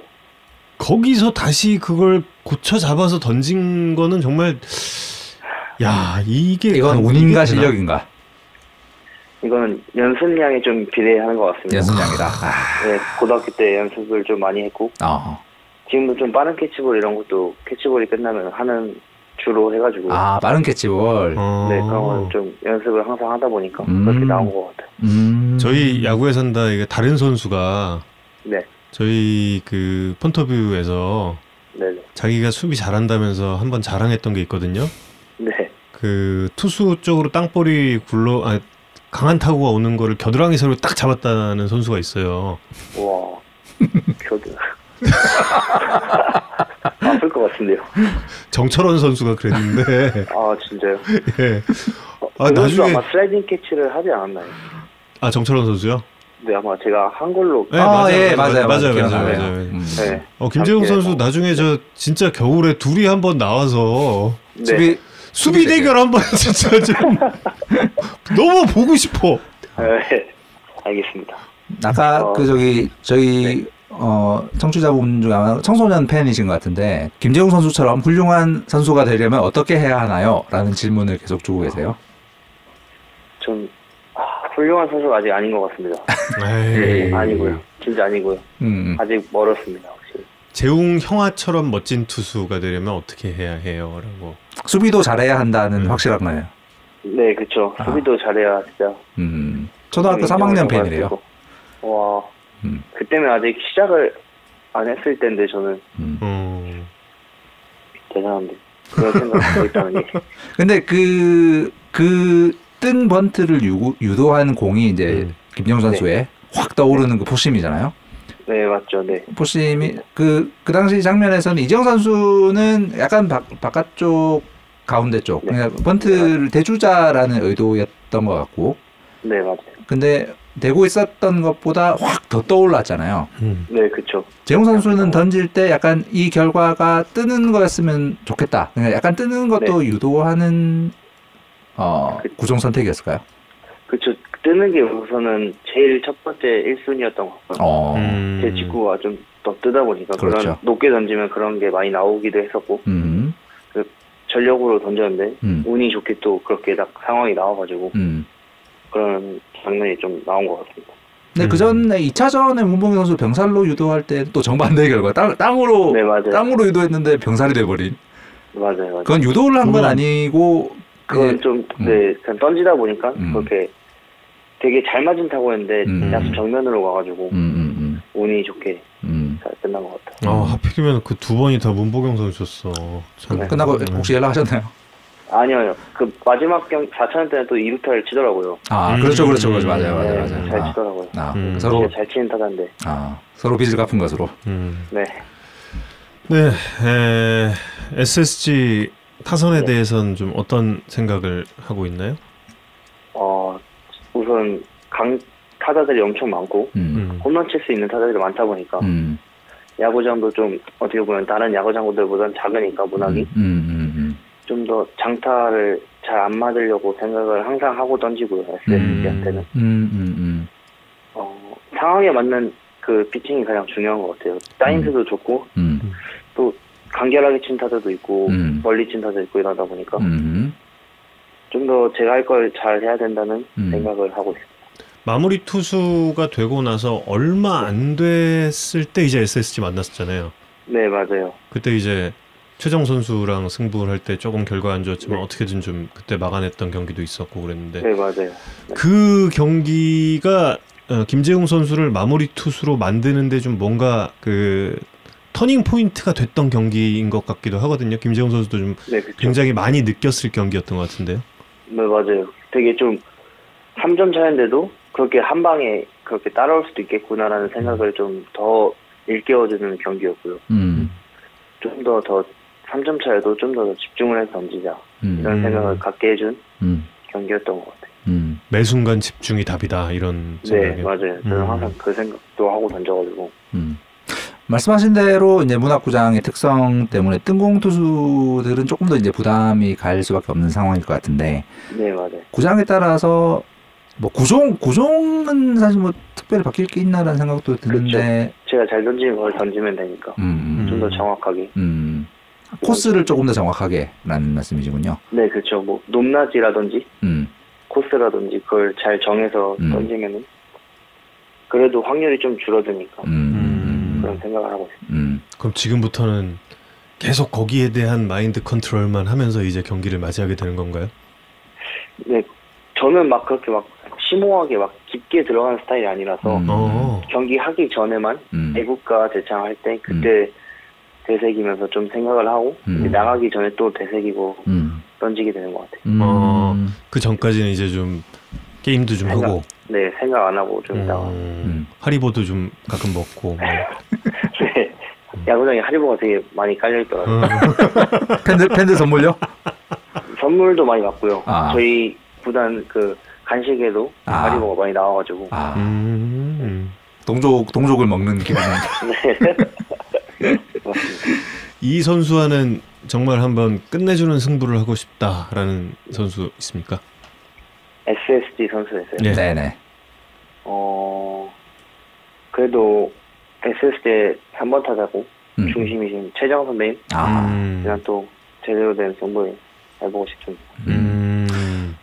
거기서 다시 그걸 고쳐 잡아서 던진 거는 정말 야 이게 이건 관- 운인가? 실력인가? 이거는 연습량에 좀 비례하는 것 같습니다. 연습량이다. 아. 네, 고등학교 때 연습을 좀 많이 했고, 어. 지금도 좀 빠른 캐치볼 이런 것도 캐치볼이 끝나면 하는 주로 해가지고, 아 빠른 캐치볼. 어. 네, 그런 건 좀 연습을 항상 하다 보니까 음. 그렇게 나온 것 같아요. 음. 저희 야구에 산다 이게 다른 선수가 네, 저희 그 폰터뷰에서 네, 네. 자기가 수비 잘한다면서 한번 자랑했던 게 있거든요. 네. 그 투수 쪽으로 땅볼이 굴러 아, 강한 타구가 오는 거를 겨드랑이 사이로 딱 잡았다는 선수가 있어요. 와, 교드. (laughs) 아플 것 같은데요. 정철원 선수가 그랬는데 아, 진짜요? (laughs) 예. 어, 아, 그 선수 나중에 아마 슬라이딩 캐치를 하지 않았나요? 아 정철원 선수요? 네, 아마 제가 한 걸로. 네, 아, 맞아요, 예, 맞아요, 맞아요, 맞아요, 기억나요. 맞아요, 맞아요. 음. 네. 어 김재웅 선수 어, 나중에 저 진짜 겨울에 둘이 한번 나와서 네. 수비 수비 대결 한번 진짜 좀 (laughs) 너무 보고 싶어. 네. 알겠습니다. 아까 어. 그 저기 저희 어 청취자분 중에 아마 청소년 팬이신 것 같은데 김재웅 선수처럼 훌륭한 선수가 되려면 어떻게 해야 하나요? 라는 질문을 계속 주고 계세요. 전 아, 훌륭한 선수가 아직 아닌 것 같습니다. (laughs) 에이. 네, 아니고요. 진짜 아니고요. 음. 아직 멀었습니다. 재웅 형아처럼 멋진 투수가 되려면 어떻게 해야 해요?라고. 수비도 잘해야 한다는 음. 확실한 거예요. 네, 그쵸. 아. 수비도 잘해야 진짜. 음. 초등학교 인정을 3학년 받을 팬이래요. 와, 음. 그때면 아직 시작을 안 했을 때인데 저는 음. 어. 대단한데. 그런 생각하고 있다는 게. (laughs) 근데 그, 그, 뜬 번트를 유, 유도한 공이 이제 음. 김재웅 선수의 확 떠오르는 그 포심이잖아요. 네, 맞죠. 네. 포심이 그, 그 당시 장면에서는 이재영 선수는 약간 바, 바깥쪽 가운데 쪽, 네. 그러니까 번트를 대주자라는 의도였던 것 같고, 네, 맞아요. 근데 대고 있었던 것보다 확 더 떠올랐잖아요. 음. 네, 그쵸. 재용 선수는 던질 때 약간 이 결과가 뜨는 거였으면 좋겠다. 그러니까 약간 뜨는 것도 유도하는 어, 그- 구종 선택이었을까요? 그쵸. 뜨는 게 우선은 제일 첫 번째 1순위였던 것 같고요. 어, 음. 제 직구가 좀 더 뜨다 보니까 그 그렇죠. 런 높게 던지면 그런 게 많이 나오기도 했었고 음, 전력으로 던졌는데 음, 운이 좋게 또 그렇게 딱 상황이 나와가지고 음. 그런 장면이 좀 나온 것 같습니다. 근데 음. 그 전에 2차전에 문봉희 선수 병살로 유도할 때 또 정반대의 결과 땅, 땅으로 네 맞아요. 땅으로 유도했는데 병살이 돼버린. 맞아요, 맞아요. 그건 유도를 한 건 아니고 그건 이제- 좀, 음. 네, 그냥 던지다 보니까 음. 그렇게 되게 잘 맞은 타구였는데 음. 야수 정면으로 가가지고 음, 음, 운이 좋게 음, 음. 잘 끝난 것 같아요. 아 하필이면 그 두 번이 다 문보경 선수였어. 참. 네. 끝나고 음. 혹시 연락하셨나요? 아니요, 그 마지막 경 4차전 때는 또 2루타를 치더라고요. 아 음. 그렇죠 그렇죠 그렇죠 맞아요 네, 맞아요 맞아요. 잘 아, 치더라고요. 아, 음. 서로 잘 치는 타자인데. 아 서로 빚을 갚은 것으로. 음. 네. 네, 에, SSG 타선에 네. 대해서는 좀 어떤 생각을 하고 있나요? 어, 우선 강 타자들이 엄청 많고 음. 음. 홈런 칠 수 있는 타자들이 많다 보니까 음. 야구장도 좀 어떻게 보면 다른 야구장들보다는 작으니까 문학이 음, 음, 음, 좀더 장타를 잘 안 맞으려고 생각을 항상 하고 던지고요. SSG한테는 음, 음, 음, 어, 상황에 맞는 그 피칭이 가장 중요한 것 같아요. 사인스도 좋고 음, 또 간결하게 친 타자도 있고 음. 멀리 친 타자도 있고 이러다 보니까 음, 좀 더 제가 할 걸 잘 해야 된다는 음. 생각을 하고 있어요. 마무리 투수가 되고 나서 얼마 안 됐을 때 이제 SSG 만났었잖아요. 네 맞아요. 그때 이제 최정 선수랑 승부를 할 때 조금 결과 안 좋았지만 네. 어떻게든 좀 그때 막아냈던 경기도 있었고 그랬는데 네 맞아요. 그 경기가 어, 김재웅 선수를 마무리 투수로 만드는데 좀 뭔가 그 터닝 포인트가 됐던 경기인 것 같기도 하거든요. 김재웅 선수도 좀 네. 굉장히 많이 느꼈을 경기였던 것 같은데요. 네 맞아요. 되게 좀 3점 차인데도 그렇게 한 방에 그렇게 따라올 수도 있겠구나라는 생각을 좀 더 일깨워주는 경기였고요. 음, 좀더더 3점 차에도 좀 더 집중을 해서 던지자 음, 이런 음. 생각을 갖게 해준 음, 경기였던 것 같아요. 음, 매 순간 집중이 답이다 이런 네 생각이. 맞아요. 저는 음. 항상 그 생각도 하고 던져가지고 음. 말씀하신 대로 이제 문학구장의 특성 때문에 뜬공 투수들은 조금 더 이제 부담이 갈 수밖에 없는 상황일 것 같은데 네 맞아요. 구장에 따라서 뭐 구종 구종은 사실 뭐 특별히 바뀔 게 있나라는 생각도 드는데 제가 잘 던지는 걸 던지면 되니까 음, 좀더 음. 정확하게. 음, 코스를 조금 더 정확하게라는 말씀이시군요. 네 그렇죠. 뭐 높낮이라든지 음, 코스라든지 그걸 잘 정해서 음. 던지면은 그래도 확률이 좀 줄어드니까 음, 그런 생각을 하고 있어요. 음, 그럼 지금부터는 계속 거기에 대한 마인드 컨트롤만 하면서 이제 경기를 맞이하게 되는 건가요? 네 저는 막 그렇게 막 심오하게 막 깊게 들어가는 스타일이 아니라서 음. 어. 경기 하기 전에만 음, 애국가 대창할 때 그때 되새기면서 좀 생각을 하고 음. 나가기 전에 또 되새기고 음, 던지게 되는 것 같아요. 음, 어. 그 전까지는 이제 좀 게임도 좀 생각- 하고 네 생각 안 하고 좀 있다가 음, 하리보도 좀 가끔 먹고 뭐. (laughs) 네 야구장에 하리보가 되게 많이 깔려 있더라고요. 어. (laughs) 팬들 팬들 선물요? 선물도 많이 받고요. 아. 저희 구단 그 간식에도 아. 하리보가 많이 나와가지고 아, 음. 동족 동족을 먹는 기분. (laughs) 네. 이 선수와는 정말 한번 끝내주는 승부를 하고 싶다라는 선수 있습니까? SSG 선수였어요. 예. 네네. 어 그래도 SSG 3번 타자고 음. 중심이신 최정 선배님 아, 음. 이랑 또 제대로 된 승부를 해보고 싶습니다. 음.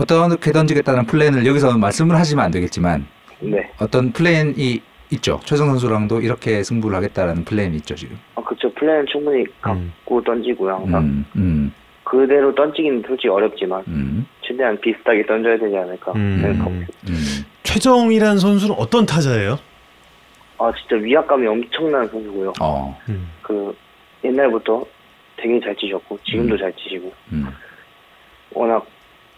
어떻게 던지겠다는 플랜을 여기서 말씀을 하시면 안 되겠지만 네. 어떤 플랜이 있죠. 최정 선수랑도 이렇게 승부를 하겠다라는 플랜이 있죠 지금. 어, 그쵸. 플랜은 충분히 갖고 던지고요. 항상. 음, 음, 그대로 던지기는 솔직히 어렵지만 음, 최대한 비슷하게 던져야 되지 않을까 음. 생각하고 있어요. 음. 최정이란 선수는 어떤 타자예요? 아 진짜 위압감이 엄청난 선수고요. 어, 음. 그 옛날부터 되게 잘 치셨고 지금도 음. 잘 치시고 음, 워낙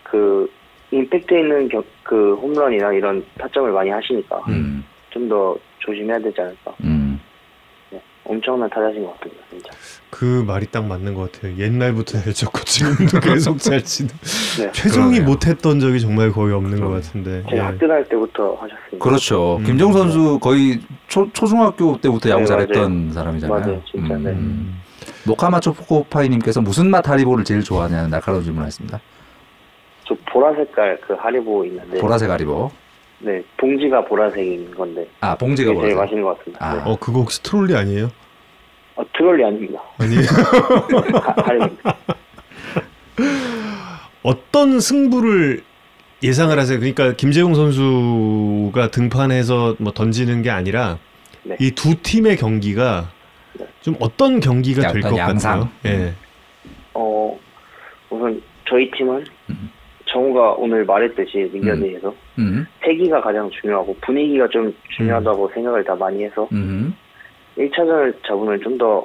그 임팩트 있는 겨- 그 홈런이나 이런 타점을 많이 하시니까 음, 좀더 조심해야 되지 않을까. 음. 네, 엄청난 타자신 것 같습니다, 진짜. 그 말이 딱 맞는 것 같아요. 옛날부터 잘 쳤고 지금도 (laughs) 계속 잘 치는. 네, 최정이 그러네요. 못했던 적이 정말 거의 없는 것 그러네요. 같은데. 제가 예. 학교 다닐 때부터 하셨습니다. 그렇죠. 음. 김정 선수 거의 초, 초중학교 때부터 야구 네, 잘했던 사람이잖아요. 맞아요, 진짜, 네. 음. 모카마초 포코파이님께서 무슨 맛 하리보를 제일 좋아하냐는 날카로운 질문하셨습니다. 저 보라 색깔 그 하리보 있는데 보라색 하리보. 네 봉지가 보라색인 건데 아 봉지가 그게 제일 보라색. 맛있는 것 같습니다. 아. 네. 어 그거 혹시 트롤리 아니에요? 어, 트롤리 아닙니다. 아니에요. (laughs) 어떤 승부를 예상을 하세요? 그러니까 김재웅 선수가 등판해서 뭐 던지는 게 아니라 네. 이두 팀의 경기가 네. 좀 어떤 경기가 될 것. 같아요? 예. 어 우선 저희 팀은 음. 정우가 오늘 말했듯이 민견대에서 음, 패기가 가장 중요하고 분위기가 좀 중요하다고 생각을 다 많이 해서 음, 1차전을 잡으면 좀 더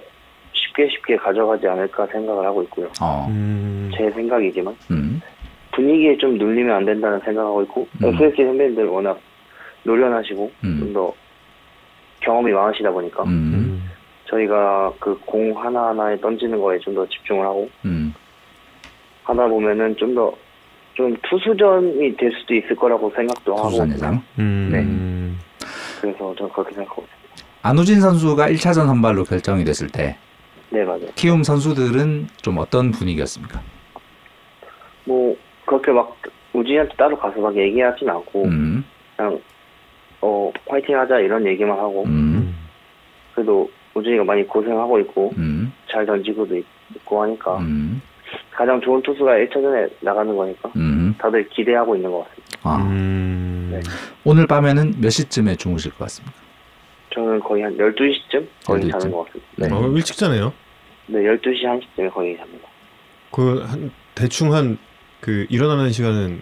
쉽게 쉽게 가져가지 않을까 생각을 하고 있고요. 어, 음. 음. 제 생각이지만 음. 분위기에 좀 눌리면 안 된다는 생각하고 있고 음. SSG 선배님들 워낙 노련하시고 음. 좀더 경험이 많으시다 보니까 음. 음. 저희가 그 공 하나하나에 던지는 거에 좀 더 집중을 하고 음. 하다 보면은 좀 더 좀 투수전이 될 수도 있을 거라고 생각도 하고 투수전 예상. 음. 그래서 저는 그렇게 생각하고 있어요. 안우진 선수가 1차전 선발로 결정이 됐을 때 네 맞아요. 키움 선수들은 좀 어떤 분위기였습니까? 뭐 그렇게 막 우진이한테 따로 가서 막 얘기하진 않고 음. 그냥 어 화이팅 하자 이런 얘기만 하고 음. 음. 그래도 우진이가 많이 고생하고 있고 음. 잘 던지고도 있- 있고 하니까 음. 가장 좋은 투수가 1차전에 나가는 거니까 음. 다들 기대하고 있는 것 같습니다. 아. 음. 네. 오늘 밤에는 몇 시쯤에 주무실 것 같습니까? 저는 거의 한 12시쯤 거의 12시 쯤? 자는 것 같습니다. 네. 어, 일찍 자네요. 네, 12시 1시쯤에 거의 잡니다. 그 한 대충 한 그 일어나는 시간은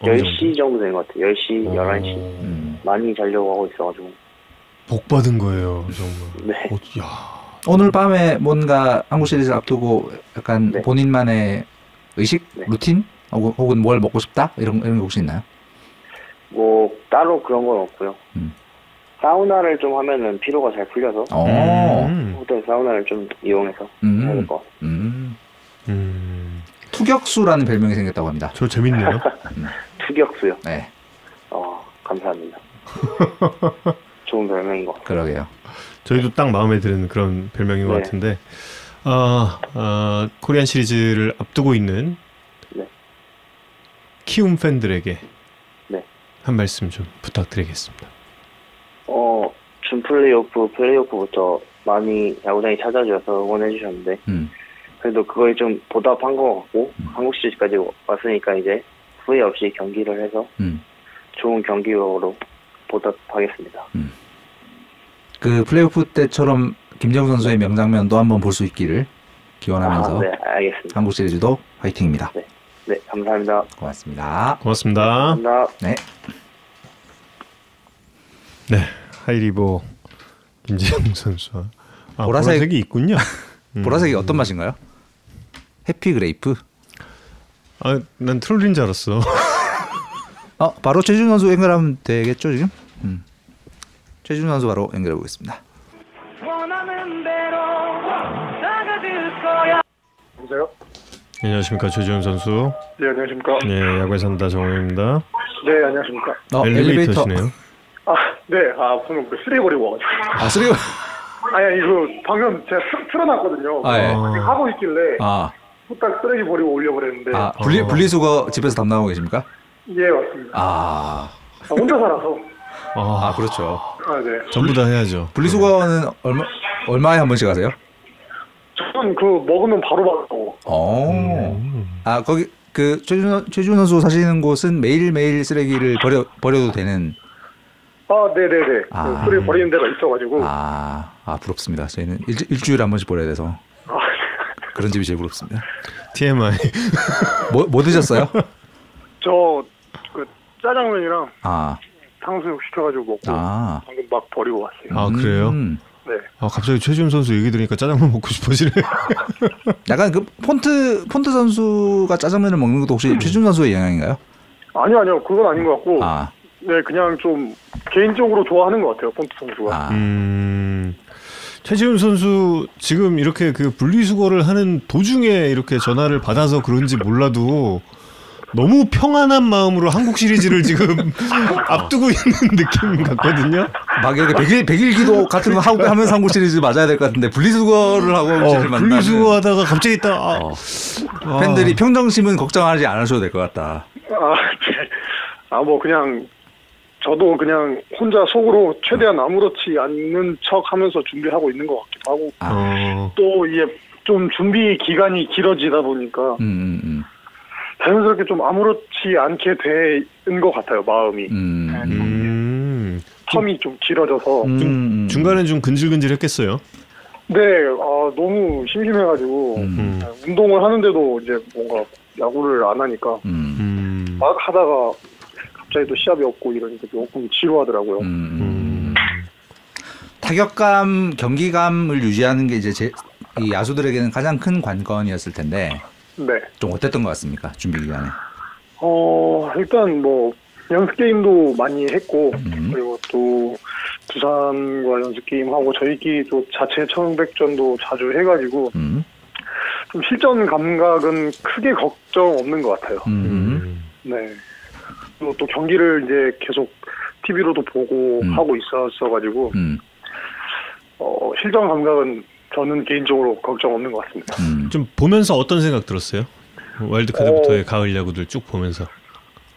어느 10시 정도 된것 같아요. 10시, 정도? 11시. 어, 음. 많이 자려고 하고 있어가지고. 복 받은 거예요, 정말. 네. 어, 야. 오늘 밤에 뭔가 한국 시리즈 앞두고 약간 네. 본인만의 의식, 네. 루틴 혹은, 혹은 뭘 먹고 싶다 이런 이런 게 혹시 있나요? 뭐, 따로 그런 건 없고요. 음. 사우나를 좀 하면은 피로가 잘 풀려서 어. 음. 호텔 사우나를 좀 이용해서 음. 것 같아요. 음. 음. 투격수라는 별명이 생겼다고 합니다. 저 재밌네요. (laughs) 투격수요. 네, 어, 감사합니다. (laughs) 좋은 별명인 것 같아요. 그러게요. 저희도 딱 마음에 드는 그런 별명인 것 네. 같은데 아, 아, 코리안 시리즈를 앞두고 있는 네. 키움 팬들에게 네. 한 말씀 좀 부탁드리겠습니다. 어, 준 플레이오프, 플레이오프부터 많이 야구장에 찾아주셔서 응원해 주셨는데, 음. 그래도 그거에 좀 보답한 것 같고, 한국 시리즈까지 왔으니까 이제 후회 없이 경기를 해서 음. 좋은 경기로 보답하겠습니다. 그 플레이오프 때처럼 김재웅 선수의 명장면도 한번 볼 수 있기를 기원하면서 아, 네, 알겠습니다. 한국 시리즈도 화이팅입니다. 네, 감사합니다. 고맙습니다. 고맙습니다. 감사합니다. 네. 네, 하리보 김재웅 선수와 아, 보라색- 보라색 이 있군요. 음. 보라색이 어떤 맛인가요? Happy Grape. 아, 난 트롤린 줄 알았어. 어, 바로 최준 선수 연결하면 되겠죠 지금? 음. 최준 선수 바로 연결해 보겠습니다. 원하는 대로 나가줄 거야. 여보세요? 안녕하십니까 최지훈 선수. 네, 안녕하십니까? 네, 야구에 산다 정우입니다. 네, 안녕하십니까? 어, 엘리베이터시네요. 아, 네, 아, 방금 그 쓰레기 버리고 와가지고. 아 쓰레기. 아니, 이거 방금 제가 틀, 틀어놨거든요. 아, 예. 하고 있길래 아, 후딱 쓰레기 버리고 올려버렸는데. 아 분리 어. 분리수거 집에서 담당하고 계십니까? 예, 맞습니다. 아, 아, 혼자 살아서. 아, 아 그렇죠. 아, 네. 전부 다 해야죠. 분리수거는 얼마 얼마에 한 번씩 하세요? 저는 그 먹으면 바로 받고. 어. 음. 아 거기 그 최준 최준 선수 사시는 곳은 매일 매일 쓰레기를 버려 버려도 되는. 아, 네네네. 아. 그 쓰레기 버리는 데가 있어가지고. 아, 아, 아 부럽습니다. 저희는 일, 일주일에 한 번씩 버려야 돼서 그런 집이 제일 부럽습니다. TMI. 뭐, 뭐 드셨어요? (laughs) 저, 그, 짜장면이랑 아, 탕수육 시켜가지고 먹고. 아, 방금 막 버리고 왔어요. 아 그래요? 음. 네. 아 갑자기 최지훈 선수 얘기 들으니까 짜장면 먹고 싶어지네. (laughs) 약간 그 폰트 폰트 선수가 짜장면을 먹는 것도 혹시 최준 선수의 영향인가요? 아니요, 아니요. 그건 아닌 것 같고. 아, 네, 그냥 좀 개인적으로 좋아하는 것 같아요. 폰트 선수가. 아, 음. 최지훈 선수 지금 이렇게 그 분리수거를 하는 도중에 이렇게 전화를 받아서 그런지 몰라도 너무 평안한 마음으로 한국 시리즈를 지금 (laughs) 앞두고 있는 느낌 같거든요. 막 이렇게 백일 백일 기도 같은 거 하고 하면서 한국 시리즈 맞아야 될 것 같은데 분리수거를 하고 어, 시리즈 분리수거하다가 갑자기 딱 아, 어, 아. 팬들이 평정심은 걱정하지 않으셔도 될 것 같다. 아, 네. 아, 뭐, 그냥, 저도 그냥 혼자 속으로 최대한 아무렇지 않는 척 하면서 준비하고 있는 것 같기도 하고, 아, 어, 또 이게 좀 준비 기간이 길어지다 보니까 음, 음, 음, 자연스럽게 좀 아무렇지 않게 된것 같아요, 마음이. 음, 음, 음. 텀이 좀 길어져서. 음, 음, 중간에 좀 근질근질했겠어요. 네, 아, 너무 심심해가지고, 음, 음. 운동을 하는데도 이제 뭔가 야구를 안 하니까, 음, 음. 막 하다가 갑자기 또 시합이 없고 이러니까 조금 지루하더라고요. 음. 타격감, 경기감을 유지하는 게 이제 제, 이 야수들에게는 가장 큰 관건이었을 텐데 네. 좀 어땠던 것 같습니까? 준비 기간에. 어, 일단 뭐, 연습 게임도 많이 했고, 음. 그리고 또, 부산과 연습 게임 하고, 저희끼리 또 자체 청백전도 자주 해가지고, 음. 좀 실전 감각은 크게 걱정 없는 것 같아요. 음. 네. 그리고 또 경기를 이제 계속 TV로도 보고 음. 하고 있었어가지고, 음. 어, 실전 감각은 저는 개인적으로 걱정 없는 것 같습니다. 음. 좀 보면서 어떤 생각 들었어요? 와일드카드부터의 가을 야구들 쭉 보면서.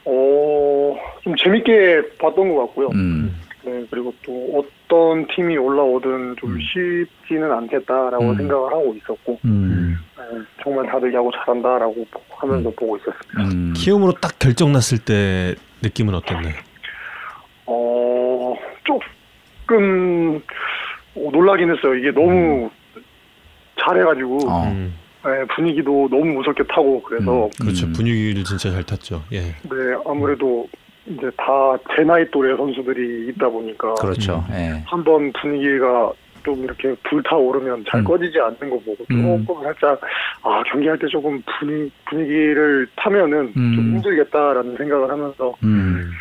어, 좀 재밌게 봤던 것 같고요. 음. 네, 그리고 또 어떤 팀이 올라오든 좀 음. 쉽지는 않겠다라고 음. 생각을 하고 있었고, 음. 네, 정말 다들 야구 잘한다라고 하면서 음. 보고 있었습니다. 음. 키움으로 딱 결정 났을 때 느낌은 어땠나요? 어, 조금 어, 놀라긴 했어요. 이게 너무 잘해가지고 어. 음, 네, 분위기도 너무 무섭게 타고 그래서 음. 그렇죠. 음. 분위기를 진짜 잘 탔죠. 예. 네 아무래도 이제 다 제 나이 또래 선수들이 있다 보니까 그렇죠. 음. 예. 한번 분위기가 좀 이렇게 불타오르면 잘 음. 꺼지지 않는 거 보고 음. 조금 살짝 아 경기할 때 조금 분위, 분위기를 타면은 음. 좀 힘들겠다라는 생각을 하면서 음.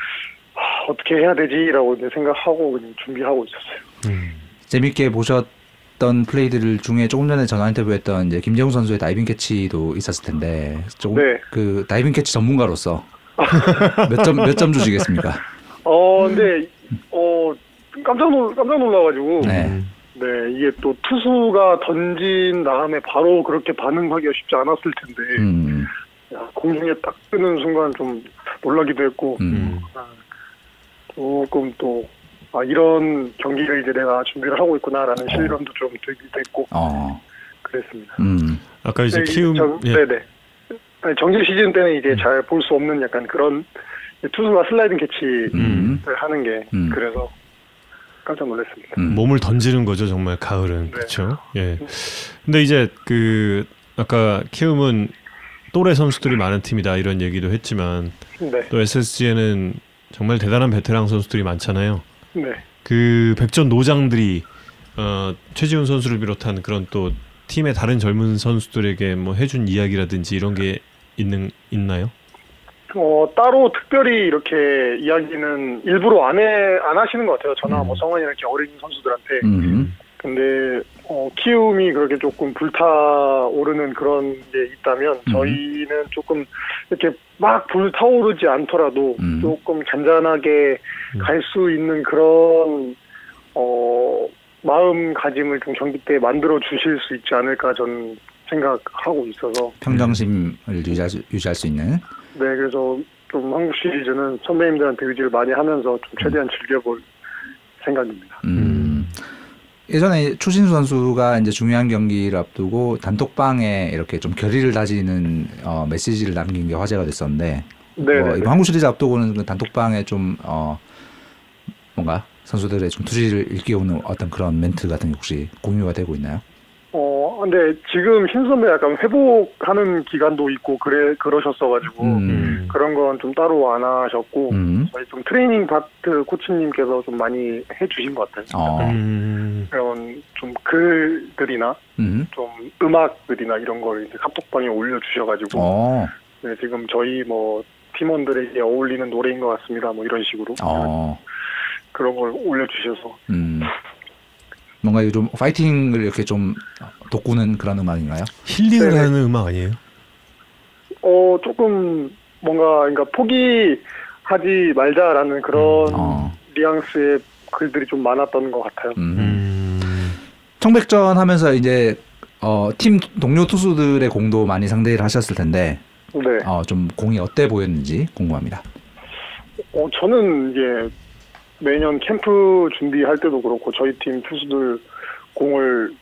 아, 어떻게 해야 되지라고 이제 생각하고 그냥 준비하고 있었어요. 음. 재밌게 보셨 던 플레이들 중에 조금 전에 전화 인터뷰했던 이제 김재웅 선수의 다이빙 캐치도 있었을 텐데 조금 네. 그 다이빙 캐치 전문가로서 몇 점 몇 점 주시겠습니까? 어 근데 어 깜짝 놀 깜짝 놀라가지고 네. 네, 이게 또 투수가 던진 다음에 바로 그렇게 반응하기가 쉽지 않았을 텐데, 음. 야, 공중에 딱 뜨는 순간 좀 놀라기도 했고, 음. 음. 조금 또, 아, 이런 경기를 이제 내가 준비를 하고 있구나라는 어. 실감도 좀 들기도 했고, 어. 그랬습니다. 음. 아까 이제 네, 키움 정, 예. 네네. 아니, 정규 시즌 때는 이제 음. 잘볼 수 없는 약간 그런 투수가 슬라이딩 캐치를 음. 하는 게, 음. 그래서 깜짝 놀랐습니다. 음. 몸을 던지는 거죠 정말 가을은 네. 그렇죠. 예. 근데 이제 그 아까 키움은 또래 선수들이 많은 팀이다 이런 얘기도 했지만 네, 또 SSG에는 정말 대단한 베테랑 선수들이 많잖아요. 네. 그 백전 노장들이 어, 최지훈 선수를 비롯한 그런 또 팀의 다른 젊은 선수들에게 뭐 해준 이야기라든지 이런 게 있는 있나요? 어, 따로 특별히 이렇게 이야기는 일부러 안 해, 안 하시는 것 같아요. 저나 뭐 성원이 이렇게 어린 선수들한테. 음. 근데, 어, 키움이 그렇게 조금 불타오르는 그런 게 있다면, 음. 저희는 조금 이렇게 막 불타오르지 않더라도 음. 조금 잔잔하게 음. 갈수 있는 그런, 어, 마음가짐을 좀 경기 때 만들어 주실 수 있지 않을까 저는 생각하고 있어서. 평정심을 유지할 수, 유지할 수 있는. 네, 그래서 좀 한국 시리즈는 선배님들한테 의지를 많이 하면서 좀 최대한 즐겨볼 생각입니다. 음. 예전에 추신수 선수가 이제 중요한 경기를 앞두고 단톡방에 이렇게 좀 결의를 다지는 어, 메시지를 남긴 게 화제가 됐었는데 네, 어, 네. 이번 한국 시리즈 앞두고는 그 단톡방에 좀 어, 뭔가 선수들의 좀 투지를 일깨우는 어떤 그런 멘트 같은 게 혹시 공유가 되고 있나요? 어, 근데 지금 신 선배 약간 회복하는 기간도 있고 그래 그러셨어가지고 음. 그런 건 좀 따로 안 하셨고 음. 저희 좀 트레이닝 파트 코치님께서 좀 많이 해주신 것 같아요. 어. 음. 그런 좀 글들이나 음. 좀 음악들이나 이런 걸 이제 카톡방에 올려주셔가지고 어. 네, 지금 저희 뭐 팀원들에게 어울리는 노래인 것 같습니다. 뭐 이런 식으로 어. 그런 걸 올려주셔서 음. 뭔가 이거 좀 파이팅을 이렇게 좀 돋구는 그런 음악인가요? 힐링을 네네. 하는 음악 아니에요? 어 조금 뭔가 그러니까 포기하지 말자라는 그런 어. 뉘앙스의 글들이 좀 많았던 것 같아요. 음. 음. 청백전 하면서 이제 어, 팀 동료 투수들의 공도 많이 상대를 하셨을 텐데 네. 어, 좀 공이 어때 보였는지 궁금합니다. 어 저는 이제 매년 캠프 준비할 때도 그렇고 저희 팀 투수들 공을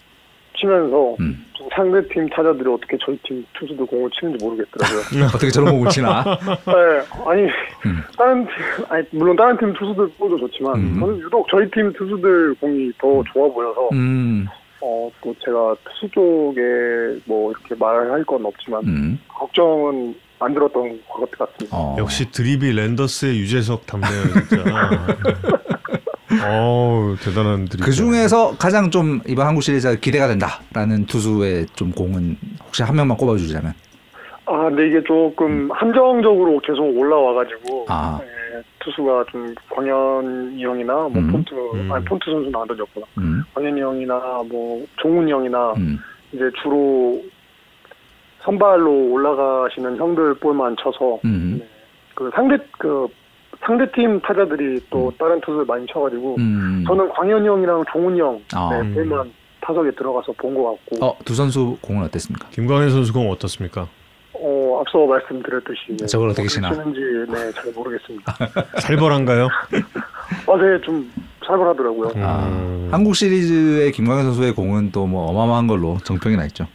치면서 음. 좀 상대 팀 타자들이 어떻게 저희 팀 투수들 공을 치는지 모르겠더라고요. (laughs) 어떻게 저런 공을 치나? (laughs) 네, 아니 음. 다른 팀, 아니 물론 다른 팀 투수들 공도 좋지만 음. 저는 유독 저희 팀 투수들 공이 더 좋아 보여서 음. 어또 제가 투수 쪽에 뭐 이렇게 말할 건 없지만 음. 걱정은 안 들었던 것 같습니다. 어. 역시 드리비 랜더스의 유재석 담네요 진짜. (laughs) 어우 대단한 드리비. 그 중에서 가장 좀 이번 한국 시리즈가 기대가 된다라는 투수의 좀 공은 혹시 한 명만 꼽아주자면 아, 근데 이게 조금 한정적으로 계속 올라와가지고 아. 예, 투수가 좀 광현이 형이나 뭐 음. 폰트 음. 아니 폰트 선수는 안 던졌구나. 음. 광현이 형이나 뭐 종훈 형이나 음. 이제 주로 선발로 올라가시는 형들 볼만 쳐서 음. 그 상대 그 상대팀 타자들이 또 다른 투수를 많이 쳐가지고 음. 저는 광현이 형이랑 종훈이 형 아. 네, 볼만 타석에 들어가서 본 것 같고 어, 두 선수 공은 어땠습니까? 김광현 선수 공 어떻습니까? 어, 앞서 말씀드렸듯이 네, 저걸 어떻게 치나? 치는지 네, 잘 모르겠습니다. (laughs) 살벌한가요? (laughs) 아, 네, 좀 살벌하더라고요. 아, 음. 한국 시리즈의 김광현 선수의 공은 또 뭐 어마어마한 걸로 정평이 나 있죠.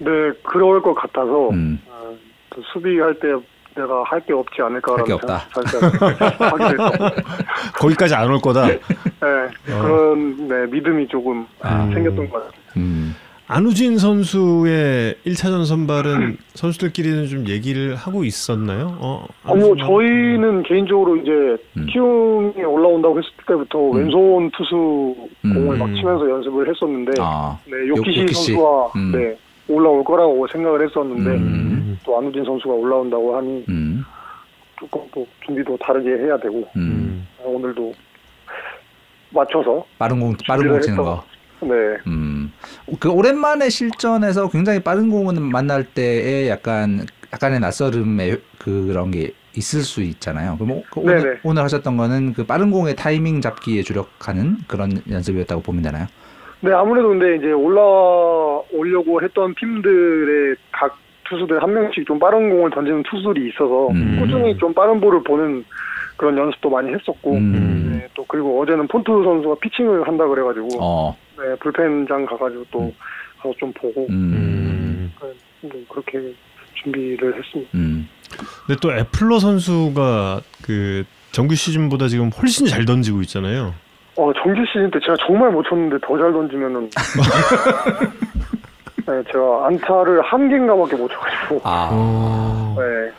네, 그럴 것 같아서 음. 어, 또 수비할 때 내가 할 게 없지 않을까라는 할게 없다. (laughs) 거기까지 안 올 거다. 네, 그런 네, 믿음이 조금 아. 생겼던 것 같아요. 음. 안우진 선수의 1차전 선발은 선수들끼리는 좀 얘기를 하고 있었나요? 어, 아니요, 안우진 저희는 개인적으로 이제 음. 키움이 올라온다고 했을 때부터 음. 왼손 투수 공을 음. 막 치면서 연습을 했었는데, 아. 네, 요키시 요키시. 선수와 음. 네, 올라올 거라고 생각을 했었는데, 음. 또 안우진 선수가 올라온다고 하니 음. 조금 또 준비도 다르게 해야 되고, 음. 음. 오늘도 맞춰서, 빠른 공 빠른 공 치는 거. 네, 음. 그 오랜만에 실전에서 굉장히 빠른 공을 만날 때에 약간 약간의 낯설음의 그런 게 있을 수 있잖아요. 그럼 그 오늘. 오늘 하셨던 거는 그 빠른 공의 타이밍 잡기에 주력하는 그런 연습이었다고 보면 되나요? 네, 아무래도 근데 이제 올라오려고 했던 팀들의 각 투수들 한 명씩 좀 빠른 공을 던지는 투수들이 있어서 음. 꾸준히 좀 빠른 볼을 보는 그런 연습도 많이 했었고 음. 네, 또 그리고 어제는 폰트 선수가 피칭을 한다 그래가지고 어. 네, 불펜장 가가지고 또 음. 가서 좀 보고 음. 음. 네, 그렇게 준비를 했습니다. 음. 근데 또 애플러 선수가 그 정규 시즌보다 지금 훨씬 잘 던지고 있잖아요. 어, 정규 시즌 때 제가 정말 못 쳤는데 더 잘 던지면은 (laughs) 네, 제가 안타를 한 개인가밖에 못 쳐가지고 아. 어. 네.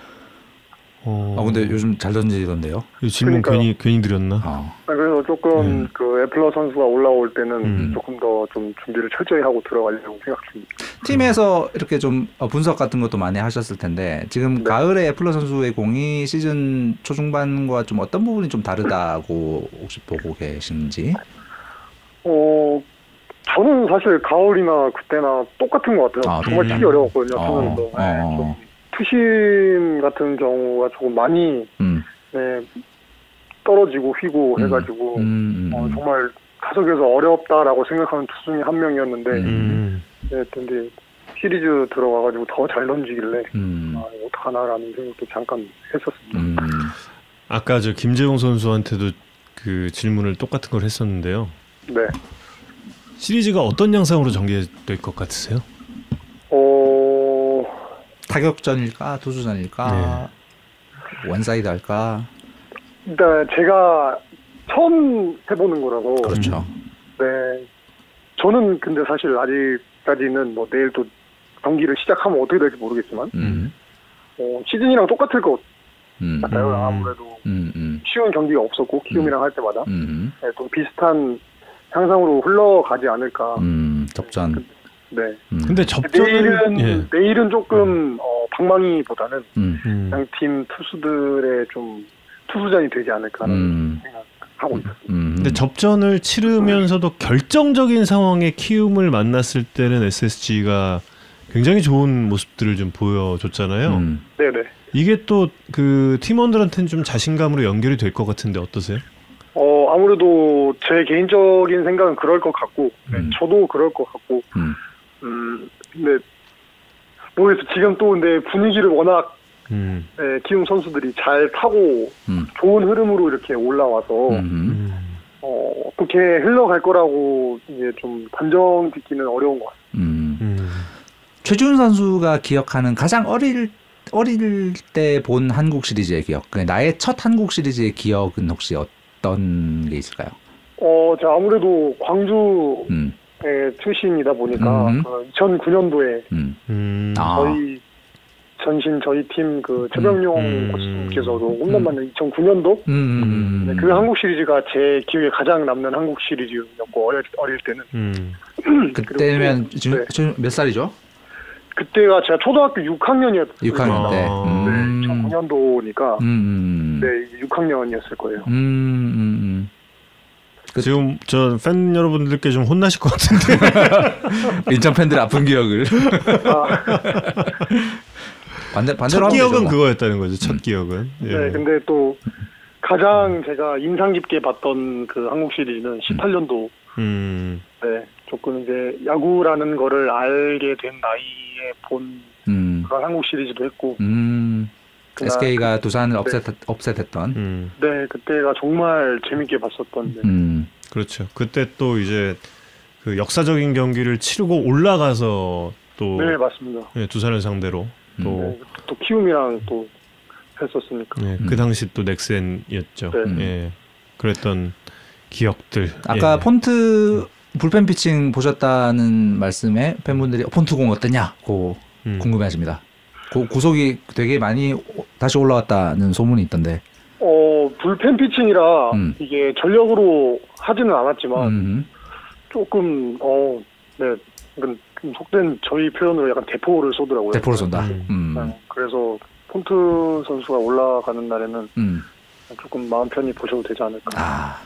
어. 아 근데 요즘 잘 던지던데요. 이 질문 그러니까요. 괜히 괜히 드렸나? 어. 아, 그래서 조금 음. 그 애플러 선수가 올라올 때는 음. 조금 더 좀 준비를 철저히 하고 들어가려고 생각 중입니다. 팀에서 이렇게 좀 어, 분석 같은 것도 많이 하셨을 텐데 지금 네. 가을에 애플러 선수의 공이 시즌 초중반과 좀 어떤 부분이 좀 다르다고 혹시 보고 계신지? 어, 저는 사실 가을이나 그때나 똑같은 것 같아요. 아, 정말 음. 치기 어려웠거든요. 어, 저는 또. 네, 어. 좀 투심 같은 경우가 조금 많이 음. 네, 떨어지고 휘고 음. 해가지고 음, 음, 어, 음. 정말 타석에서 어렵다라고 생각하는 투수 중에 한 명이었는데 음. 네, 근데 시리즈 들어가가지고 더 잘 던지길래 음. 아, 어떡하나라는 생각도 잠깐 했었습니다. 음. 아까 저 김재웅 선수한테도 그 질문을 똑같은 걸 했었는데요. 네. 시리즈가 어떤 양상으로 전개될 것 같으세요? 어, 타격전일까 투수전일까 one side 할까? 일단 제가 처음 해보는 거라서 그렇죠. 네. 저는 근데 사실 아직까지는 뭐 내일 또 경기를 시작하면 어떻게 될지 모르겠지만 음. 어, 시즌이랑 똑같을 것 음. 같아요. 음. 아무래도 음. 음. 쉬운 경기가 없었고 키움이랑 할 때마다 음. 네, 또 비슷한 향상으로 흘러가지 않을까. 음. 접전. 네. 음. 근데 접전을 내일은 예. 내일은 조금 어, 방망이보다는 음. 음. 양팀 투수들의 좀 투수전이 되지 않을까라는 음. 생각하고 있습니다. 음. 근데 접전을 치르면서도 결정적인 상황에 키움을 만났을 때는 SSG가 굉장히 좋은 모습들을 좀 보여줬잖아요. 음. 네네. 이게 또 그 팀원들한테는 좀 자신감으로 연결이 될 것 같은데 어떠세요? 어 아무래도 제 개인적인 생각은 그럴 것 같고 네, 음. 저도 그럴 것 같고 음. 음 근데 모르겠어 지금 또 근데 분위기를 워낙 음. 네, 키움 선수들이 잘 타고 음. 좋은 흐름으로 이렇게 올라와서 음. 음. 어, 어떻게 흘러갈 거라고 이제 좀 단정 짓기는 어려운 것 같아요. 음. 음. 최준 선수가 기억하는 가장 어릴 어릴 때 본 한국 시리즈의 기억. 그 나의 첫 한국 시리즈의 기억은 혹시 어떤 게 있을까요? 어, 저 아무래도 광주의 음. 출신이다 보니까 음. 그 2009년도에 음. 음. 아. 저희 전신 저희 팀 그 최병용 음. 코치님께서도 홈런 음. 맞는 2009년도 음. 음. 네, 그 한국 시리즈가 제 기억에 가장 남는 한국 시리즈였고 어릴, 어릴 때는 음. (clears throat) 그때면 그리고- 지금 네. 몇 살이죠? 그때가 제가 초등학교 6학년이었어요. 6학년 때. 아. 음. 네, 2009년도니까 음, 음, 네 6학년이었을 거예요. 음, 음, 음. 그- 지금 저 팬 여러분들께 좀 혼나실 것 같은데 (laughs) 인천 팬들 아픈 기억을 아, (laughs) 반대 반대로 첫 기억은 되죠, 뭐. 그거였다는 거죠. 첫 기억은. 예. 네, 근데 또 가장 제가 인상 깊게 봤던 그 한국 시리즈는 18년도 음. 네, 조금 이제 야구라는 거를 알게 된 나이에 본 음, 그런 한국 시리즈도 했고, 음. 그날- SK가 두산을 업셋 업셋했던. 음. 네, 그때가 정말 재밌게 봤었던. 네. 음. 그렇죠. 그때 또 이제 그 역사적인 경기를 치르고 올라가서 또 네, 맞습니다. 예, 두산을 상대로 또 네, 또 키움이랑 또 했었으니까. 예, 음. 그 당시 또 넥센이었죠. 네. 예. 그랬던 기억들. 아까 예. 폰트 불펜 피칭 보셨다는 말씀에 팬분들이 어, 폰트 공 어떠냐고 음. 궁금해하십니다. 고, 구속이 되게 많이 오- 다시 올라왔다는 소문이 있던데. 어, 불펜 피칭이라 음. 이게 전력으로 하지는 않았지만 음. 조금 어, 네, 좀 속된 저희 표현으로 약간 대포를 쏘더라고요. 대포를 쏜다. 음. 음. 네, 그래서 폰트 선수가 올라가는 날에는 음. 조금 마음 편히 보셔도 되지 않을까. 아.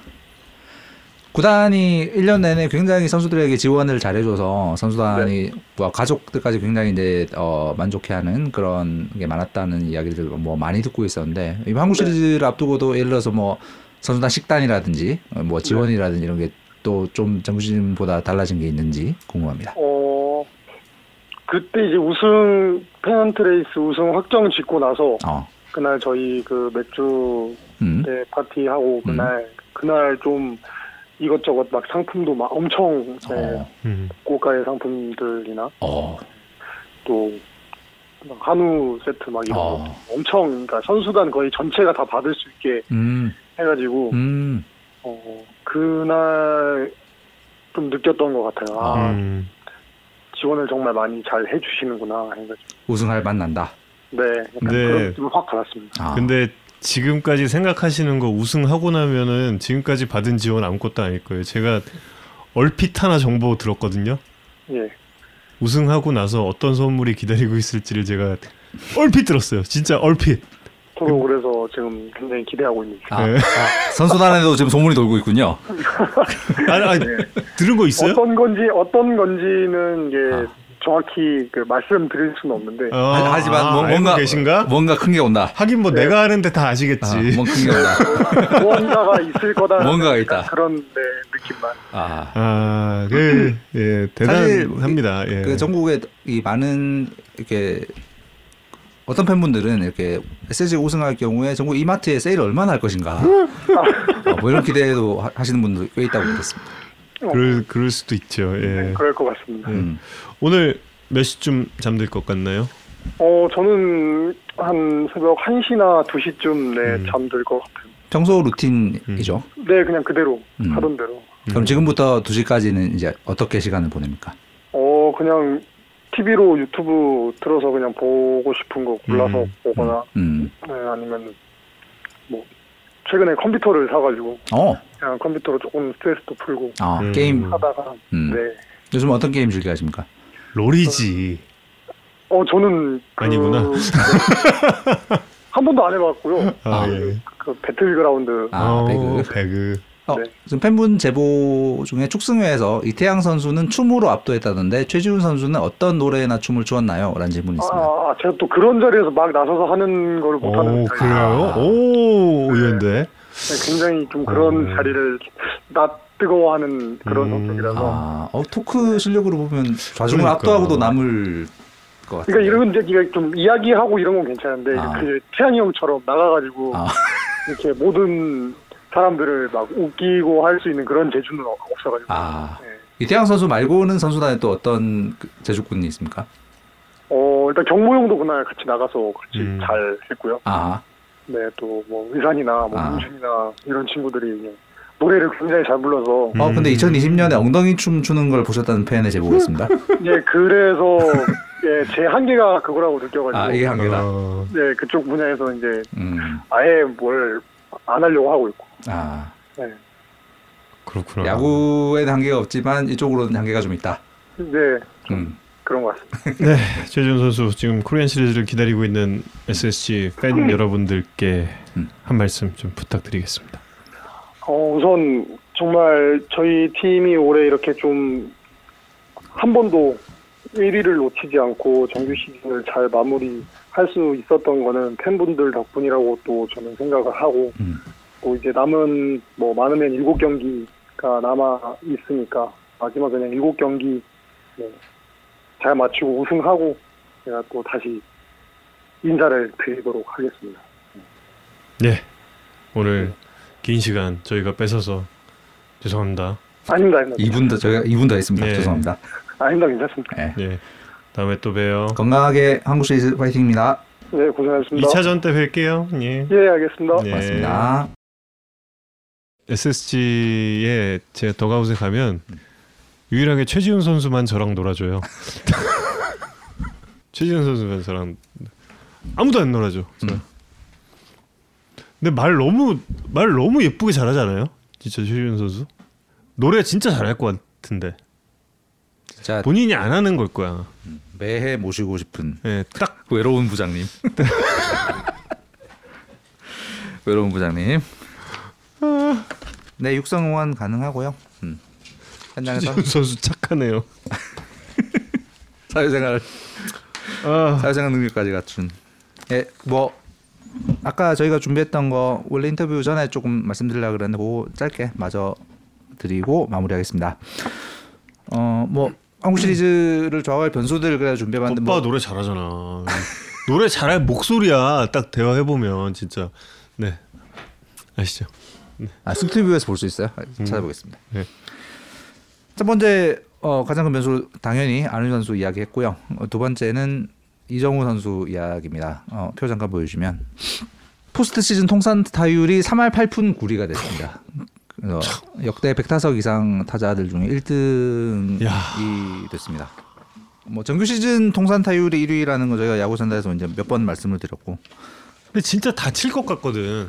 구단이 1년 내내 굉장히 선수들에게 지원을 잘해줘서 선수단이 뭐 가족들까지 굉장히 이제 어, 만족해하는 그런 게 많았다는 이야기를 뭐 많이 듣고 있었는데 이번 한국 네. 시리즈를 앞두고도 예를 들어서 뭐 선수단 식단이라든지 어, 뭐 지원이라든지 이런 게 또 좀 정신보다 달라진 게 있는지 궁금합니다. 어, 그때 이제 우승 페넌트 레이스 우승 확정 짓고 나서 어, 그날 저희 그 맥주 음, 때 파티하고 그날 그날 좀 이것저것 막 상품도 막 엄청 네, 어, 음. 고가의 상품들이나 어, 또막 한우 세트 막 이런 거 어, 엄청 그러니까 선수단 거의 전체가 다 받을 수 있게 음, 해가지고 음, 어, 그날 좀 느꼈던 것 같아요. 아, 음. 지원을 정말 많이 잘 해주시는구나 해가지고 우승할 맛 난다. 네, 약간 네. 그런 느낌을 확 받았습니다. 아, 근데 지금까지 생각하시는 거 우승하고 나면은 지금까지 받은 지원 아무것도 아닐 거예요. 제가 얼핏 하나 정보 들었거든요. 예, 우승하고 나서 어떤 선물이 기다리고 있을지를 제가 얼핏 들었어요. 진짜 얼핏. 저도 그래서 지금 굉장히 기대하고 있는 중. 아, 네. 아, 선수단에도 지금 소문이 돌고 있군요. 아니, 아니 들은 거 있어요? 어떤 건지 어떤 건지는 이게 아. 정확히 그 말씀드릴 수는 없는데 어, 하- 하지만 아, 뭐, 뭔가 계신가? 뭔가 큰 게 온다. 하긴 뭐 네. 내가 아는데 다 아시겠지. 아, 뭔가 큰게 온다. (laughs) 무언가가 있을 거다. 뭔가가 있다. 그런 네, 느낌만. 아, 아, 그, 예, 대단합니다. 예. 그 전국에 이 많은 이렇게 어떤 팬분들은 이렇게 SSG 우승할 경우에 전국 이마트에 세일을 얼마나 할 것인가 어, 뭐 이런 기대도 하- 하시는 분들 꽤 있다고 들었습니다. 그럴, 그럴 수도 있죠. 예. 네, 그럴 것 같습니다. 음. 오늘 몇 시쯤 잠들 것 같나요? 어, 저는 한 새벽 1시나 2시쯤 네, 음. 잠들 것 같아요. 평소 루틴이죠. 네, 그냥 그대로 음. 하던 대로. 그럼 지금부터 2시까지는 이제 어떻게 시간을 보냅니까? 어, 그냥 TV로 유튜브 틀어서 그냥 보고 싶은 거 골라서 음. 보거나 음. 네, 아니면 뭐 최근에 컴퓨터를 사가지고 어, 그냥 컴퓨터로 조금 스트레스도 풀고 아, 음. 게임. 하다가 음. 네. 요즘 어떤 게임 즐겨 하십니까? 롤이지. 어 저는 그, 아니구나. 네. 한 번도 안 해봤고요. 아, 아, 예. 그 배틀그라운드 아, 어, 배그. 배그. 어, 네. 지금 팬분 제보 중에 축승회에서 이태양 선수는 춤으로 압도했다던데 최지훈 선수는 어떤 노래나 춤을 추었나요? 라는 질문이 있습니다. 아, 제가 또 그런 자리에서 막 나서서 하는 걸 못하는 오, 그래요? 오, 의외인데. 네, 굉장히 좀 그런 음. 자리를 나 뜨거워하는 그런 음. 성격이라서 아, 어, 토크 실력으로 보면 좌중을 그러니까. 압도하고도 남을 것 같아요. 그러니까 이런 이제 이게 좀 이야기하고 이런 건 괜찮은데 아. 그 태양이 형처럼 나가가지고 아, 이렇게 모든 사람들을 막 웃기고 할 수 있는 그런 재주는 어- 없어가지고 아. 네. 이태양 선수 말고는 선수단에 또 어떤 그 제주꾼이 있습니까? 어 일단 경모형도 그날 같이 나가서 같이 음. 잘 했고요. 아, 네 또 뭐 의산이나 뭐 아. 문준이나 이런 친구들이 노래를 굉장히 잘 불러서 음. 어, 근데 2020년에 엉덩이 춤 추는 걸 보셨다는 팬의 제보가 있습니다. (laughs) 예 그래서 예, 제 한계가 그거라고 느껴가지고 아, 이게 한계다. 어, 네 그쪽 분야에서 이제 음, 아예 뭘 안 하려고 하고 있고 아, 네, 그렇구나. 야구에는 한계가 없지만 이쪽으로는 한계가 좀 있다. 네 음, 그런 것 같습니다. (laughs) 네, 최준 선수 지금 코리안 시리즈를 기다리고 있는 SSG 팬 여러분들께 한 말씀 좀 부탁드리겠습니다. 어, 우선 정말 저희 팀이 올해 이렇게 좀 한 번도 1위를 놓치지 않고 정규 시즌을 잘 마무리 할 수 있었던 거는 팬분들 덕분이라고 또 저는 생각을 하고 음. 또 이제 남은 뭐 많으면 7경기가 남아 있으니까 마지막 그냥 7경기 네, 잘 마치고 우승하고 제가 또 다시 인사를 드리도록 하겠습니다. 네, 오늘 긴 시간 저희가 뺏어서 죄송합니다. 아닙니다, 아닙니다. 2분 더 저희가 2분 더 했습니다. 네. 죄송합니다. 아닙니다, 괜찮습니다. 네. 네, 다음에 또 봬요. 건강하게 한국 시리즈 파이팅입니다. 네, 고생하셨습니다. 2차전 때 뵐게요. 예. 예, 알겠습니다. 네. 고맙습니다. SSG에 제가 더가웃에 가면 유일하게 최지훈 선수만 저랑 놀아줘요. (laughs) 최지훈 선수만 저랑 아무도 안 놀아줘. 음. 근데 말 너무 말 너무 예쁘게 잘하잖아요. 진짜 최지훈 선수 노래 진짜 잘할 것 같은데 진짜 본인이 안 하는 걸 거야. 매해 모시고 싶은 예, 딱 외로운 부장님. (laughs) 외로운 부장님. 네, 육성 응원 가능하고요. 음. 현장에서 선수 착하네요. (laughs) 사회생활 아, 사회생활 능력까지 갖춘. 예, 뭐 아까 저희가 준비했던 거 원래 인터뷰 전에 조금 말씀드리려고 그랬는데 그거 짧게 마저 드리고 마무리하겠습니다. 어, 뭐 한국 시리즈를 좋아할 변수들 그래 준비해봤는데 오빠 뭐 노래 잘하잖아. 노래 잘할 목소리야. 딱 대화해 보면 진짜 네 아시죠? 아, 스튜디오에서 볼 수 있어요? 찾아보겠습니다. 네. 첫 번째 어, 가장 큰 변수 당연히 안윤 선수 이야기했고요. 어, 두 번째는 이정우 선수 이야기입니다. 어, 표 잠깐 보여주시면 포스트 시즌 통산 타율이 3할 8푼 9리가 됐습니다. 그래서 역대 100타석 이상 타자들 중에 1등이 야. 됐습니다. 뭐 정규 시즌 통산 타율이 1위라는 거 저희가 야구 산다에서 이제 몇 번 말씀을 드렸고 근데 진짜 다칠 것 같거든.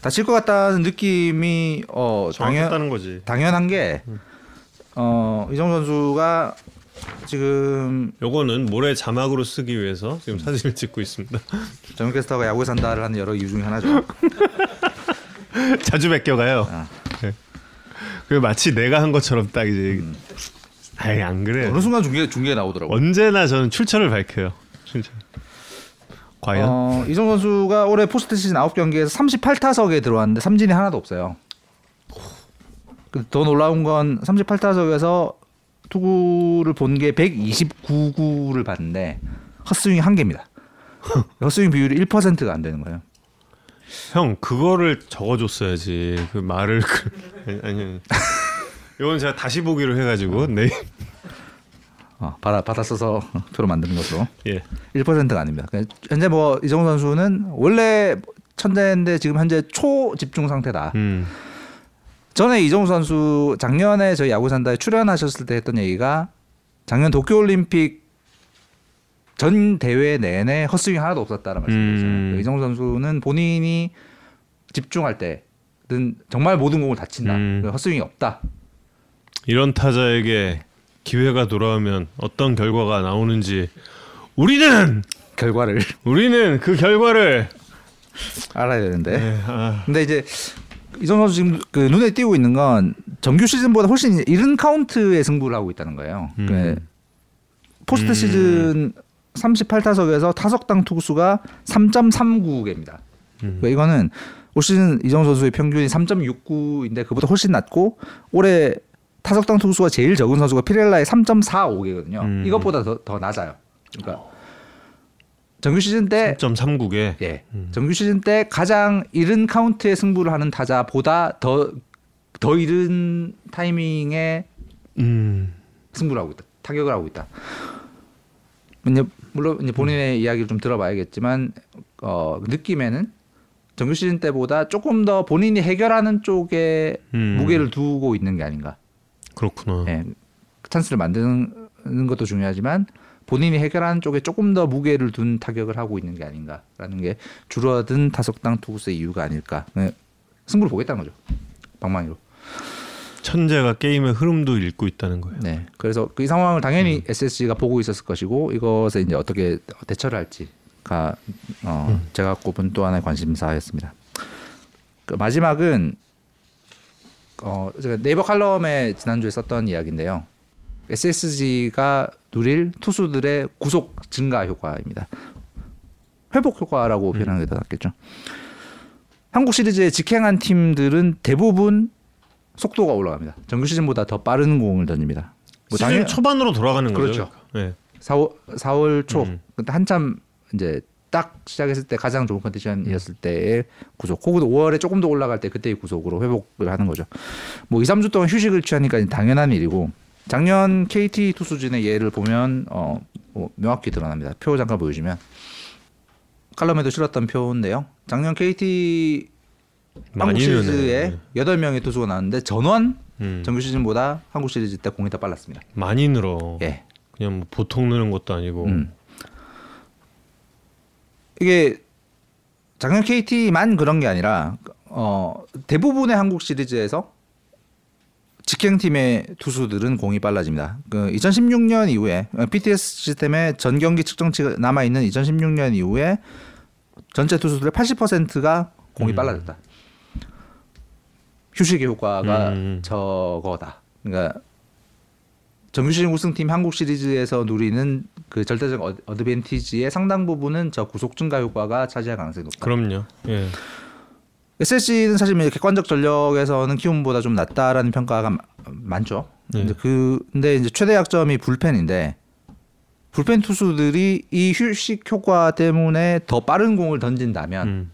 다칠 것 같다는 느낌이 어 당연 거지. 당연한 게 어, 이정 선수가 지금 요거는 모래 자막으로 쓰기 위해서 지금 사진을 찍고 있습니다. (laughs) 정윤 캐스터가 야구에 산다를 하는 여러 이유 중에 하나죠. 자주 베껴가요. 아. 네. 그 마치 내가 한 것처럼 딱 이제 아이 안 그래. 어느 순간 중계 중계에 나오더라고요. 언제나 저는 출처를 밝혀요. 출처. 과연 어, 이정 선수가 올해 포스트 시즌 9경기에서 38타석에 들어왔는데 삼진이 하나도 없어요. 그더 놀라운 건 38타석에서 투구를 본 게 129구를 봤는데 헛스윙이 한 개입니다. (laughs) 헛스윙 비율이 1%가 안 되는 거예요. 형 그거를 적어줬어야지 그 말을 그, 아니, 아니 이건 제가 다시 보기로 해가지고 네 어, 받아 받아 써서 표로 만드는 것으로 예. 1%가 아닙니다. 그러니까 현재 뭐 이정 선수는 원래 천재인데 지금 현재 초 집중 상태다. 음. 전에 이정우 선수 작년에 저희 야구 산다에 출연하셨을 때 했던 얘기가 작년 도쿄올림픽 전 대회 내내 헛스윙 하나도 없었다는 말씀이었어요. 음. 이정우 선수는 본인이 집중할 때는 정말 모든 공을 다 친다. 음. 헛스윙이 없다. 이런 타자에게 기회가 돌아오면 어떤 결과가 나오는지 우리는 결과를 우리는 그 결과를 알아야 되는데. 네, 아, 근데 이제 이정후 선수 지금 그 눈에 띄고 있는 건 정규 시즌보다 훨씬 이른 카운트의 승부를 하고 있다는 거예요. 음. 그 포스트 음. 시즌 38타석에서 타석당 투구수가 3.39개입니다. 음. 그러니까 이거는 올 시즌 이정 선수의 평균이 3.69인데 그보다 훨씬 낮고 올해 타석당 투구수가 제일 적은 선수가 피렐라의 3.45개거든요. 음. 이것보다 더, 더 낮아요. 그러니까 정규 시즌 때 3.39개 예. 정규 시즌 때 가장 이른 카운트의 승부를 하는 타자보다 더, 더 이른 타이밍에 음. 승부를 하고 있다. 타격을 하고 있다. 물론 이제 본인의 이야기를 좀 들어봐야겠지만 어, 느낌에는 정규 시즌 때보다 조금 더 본인이 해결하는 쪽에 음. 무게를 두고 있는 게 아닌가. 그렇구나. 예. 찬스를 만드는 것도 중요하지만 본인이 해결하는 쪽에 조금 더 무게를 둔 타격을 하고 있는 게 아닌가라는 게 줄어든 타석당 투구수의 이유가 아닐까. 네. 승부를 보겠다는 거죠. 방망이로. 천재가 게임의 흐름도 읽고 있다는 거예요. 네. 그래서 그이 상황을 당연히 SSG가 보고 있었을 것이고 이것에 이제 어떻게 대처를 할지가 어, 제가 꼽은 또 하나의 관심사였습니다. 그 마지막은 어 제가 네이버 칼럼에 지난주에 썼던 이야기인데요. SSG가 누릴 투수들의 구속 증가 효과입니다. 회복 효과라고 표현하는 게 더 낫겠죠. 한국 시리즈에 직행한 팀들은 대부분 속도가 올라갑니다. 정규 시즌보다 더 빠른 공을 던집니다. 뭐 시즌 당연- 초반으로 돌아가는 거죠. 그렇죠. 네. 4월 4월 초 음. 그때 한참 이제 딱 시작했을 때 가장 좋은 컨디션이었을 때의 구속. 혹은 5월에 조금 더 올라갈 때 그때의 구속으로 회복을 하는 거죠. 뭐 2, 3주 동안 휴식을 취하니까 당연한 일이고 작년 KT 투수진의 예를 보면 어, 뭐 명확히 드러납니다. 표 잠깐 보여주면 칼럼에도 실었던 표인데요. 작년 KT 한국 시리즈에 느네. 8명의 투수가 나왔는데 전원 음. 정규 시즌보다 한국 시리즈 때 공이 더 빨랐습니다. 많이 늘어. 예. 그냥 뭐 보통 느는 것도 아니고. 음. 이게 작년 KT만 그런 게 아니라 어, 대부분의 한국 시리즈에서 직행팀의 투수들은 공이 빨라집니다. 그 2016년 이후에 어, PTS 시스템에 전 경기 측정치가 남아 있는 2016년 이후에 전체 투수들의 80%가 공이 음. 빨라졌다. 휴식의 효과가 음. 저거다. 그러니까 정규 시즌 우승팀 한국 시리즈에서 누리는 그 절대적 어- 어드밴티지의 상당 부분은 저 구속 증가 효과가 차지할 가능성이 높다. 그럼요. 예. SSG는 사실 뭐 객관적 전력에서는 키움보다 좀 낫다라는 평가가 마- 많죠. 네. 근데 그 근데 이제 최대 약점이 불펜인데 불펜 투수들이 이 휴식 효과 때문에 더 빠른 공을 던진다면 음.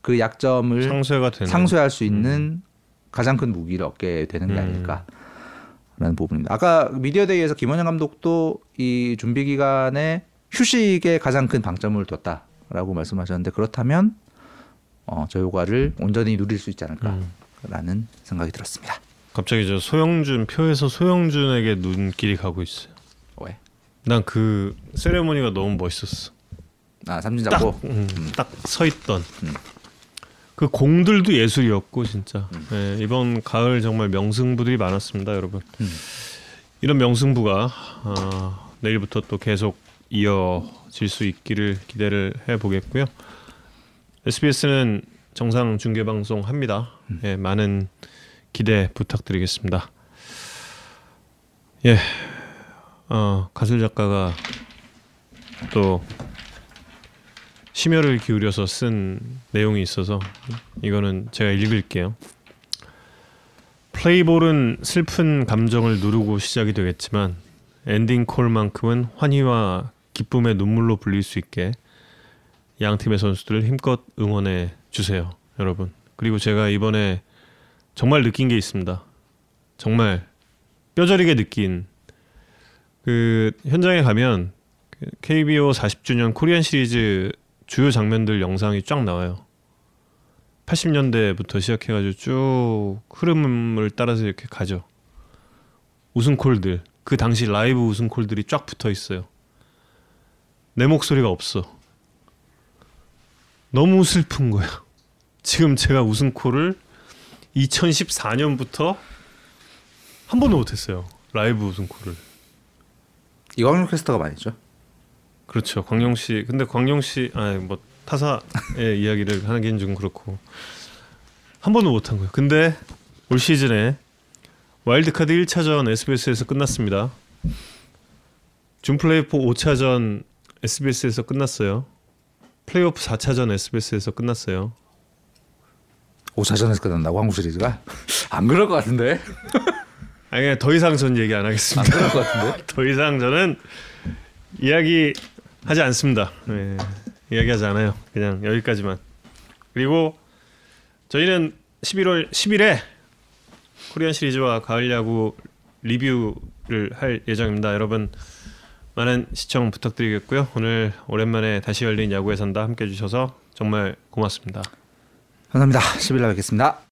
그 약점을 상쇄가 되는. 상쇄할 수 있는 가장 큰 무기를 얻게 되는 게 음. 아닐까라는 부분입니다. 아까 미디어데이에서 김원영 감독도 이 준비 기간에 휴식에 가장 큰 방점을 뒀다라고 말씀하셨는데 그렇다면 어, 저 효과를 온전히 누릴 수 있지 않을까라는 음. 생각이 들었습니다. 갑자기 저 소영준 표에서 소형준에게 눈길이 가고 있어요. 왜? 난 그 세레모니가 너무 멋있었어. 아 삼진 잡고 음, 딱서 있던 그 공들도 예술이었고 진짜 예, 이번 가을 정말 명승부들이 많았습니다, 여러분. 이런 명승부가 어, 내일부터 또 계속 이어질 수 있기를 기대를 해 보겠고요. SBS는 정상 중계 방송 합니다. 예, 많은 기대 부탁드리겠습니다. 예, 어, 가슬 작가가 또 심혈을 기울여서 쓴 내용이 있어서 이거는 제가 읽을게요. 플레이볼은 슬픈 감정을 누르고 시작이 되겠지만 엔딩 콜만큼은 환희와 기쁨의 눈물로 불릴 수 있게 양 팀의 선수들을 힘껏 응원해 주세요, 여러분. 그리고 제가 이번에 정말 느낀 게 있습니다. 정말 뼈저리게 느낀 그 현장에 가면 그 KBO 40주년 코리안 시리즈 주요 장면들 영상이 쫙 나와요. 80년대부터 시작해가지고 쭉 흐름을 따라서 이렇게 가죠. 우승콜들 그 당시 라이브 우승콜들이 쫙 붙어 있어요. 내 목소리가 없어. 너무 슬픈 거예요. 지금 제가 우승콜을 2014년부터 한 번도 못했어요. 라이브 우승콜을. 이광용 캐스터가 많이 했죠. 그렇죠. 광영 씨. 근데 광영 씨, 아니 뭐 타사의 (laughs) 이야기를 하긴 좀 그렇고 한 번도 못한 거예요. 근데 올 시즌에 와일드카드 1차전 SBS에서 끝났습니다. 준플레이포 5차전 SBS에서 끝났어요. 플레이오프 4차전 SBS에서 끝났어요. 5차전에서 끝난다고 한국 시리즈가 안 그럴 것 같은데. 아니 그냥 더 이상 전 얘기 안안 하겠습니다. 그럴 것 같은데. (laughs) 더 이상 저는 이야기 하지 않습니다. 네, 이야기하지 않아요. 그냥 여기까지만. 그리고 저희는 11월 10일에 코리안 시리즈와 가을 야구 리뷰를 할 예정입니다. 여러분 많은 시청 부탁드리겠고요. 오늘 오랜만에 다시 열린 야구에 산다 함께 해주셔서 정말 고맙습니다. 감사합니다. 10일 날 뵙겠습니다.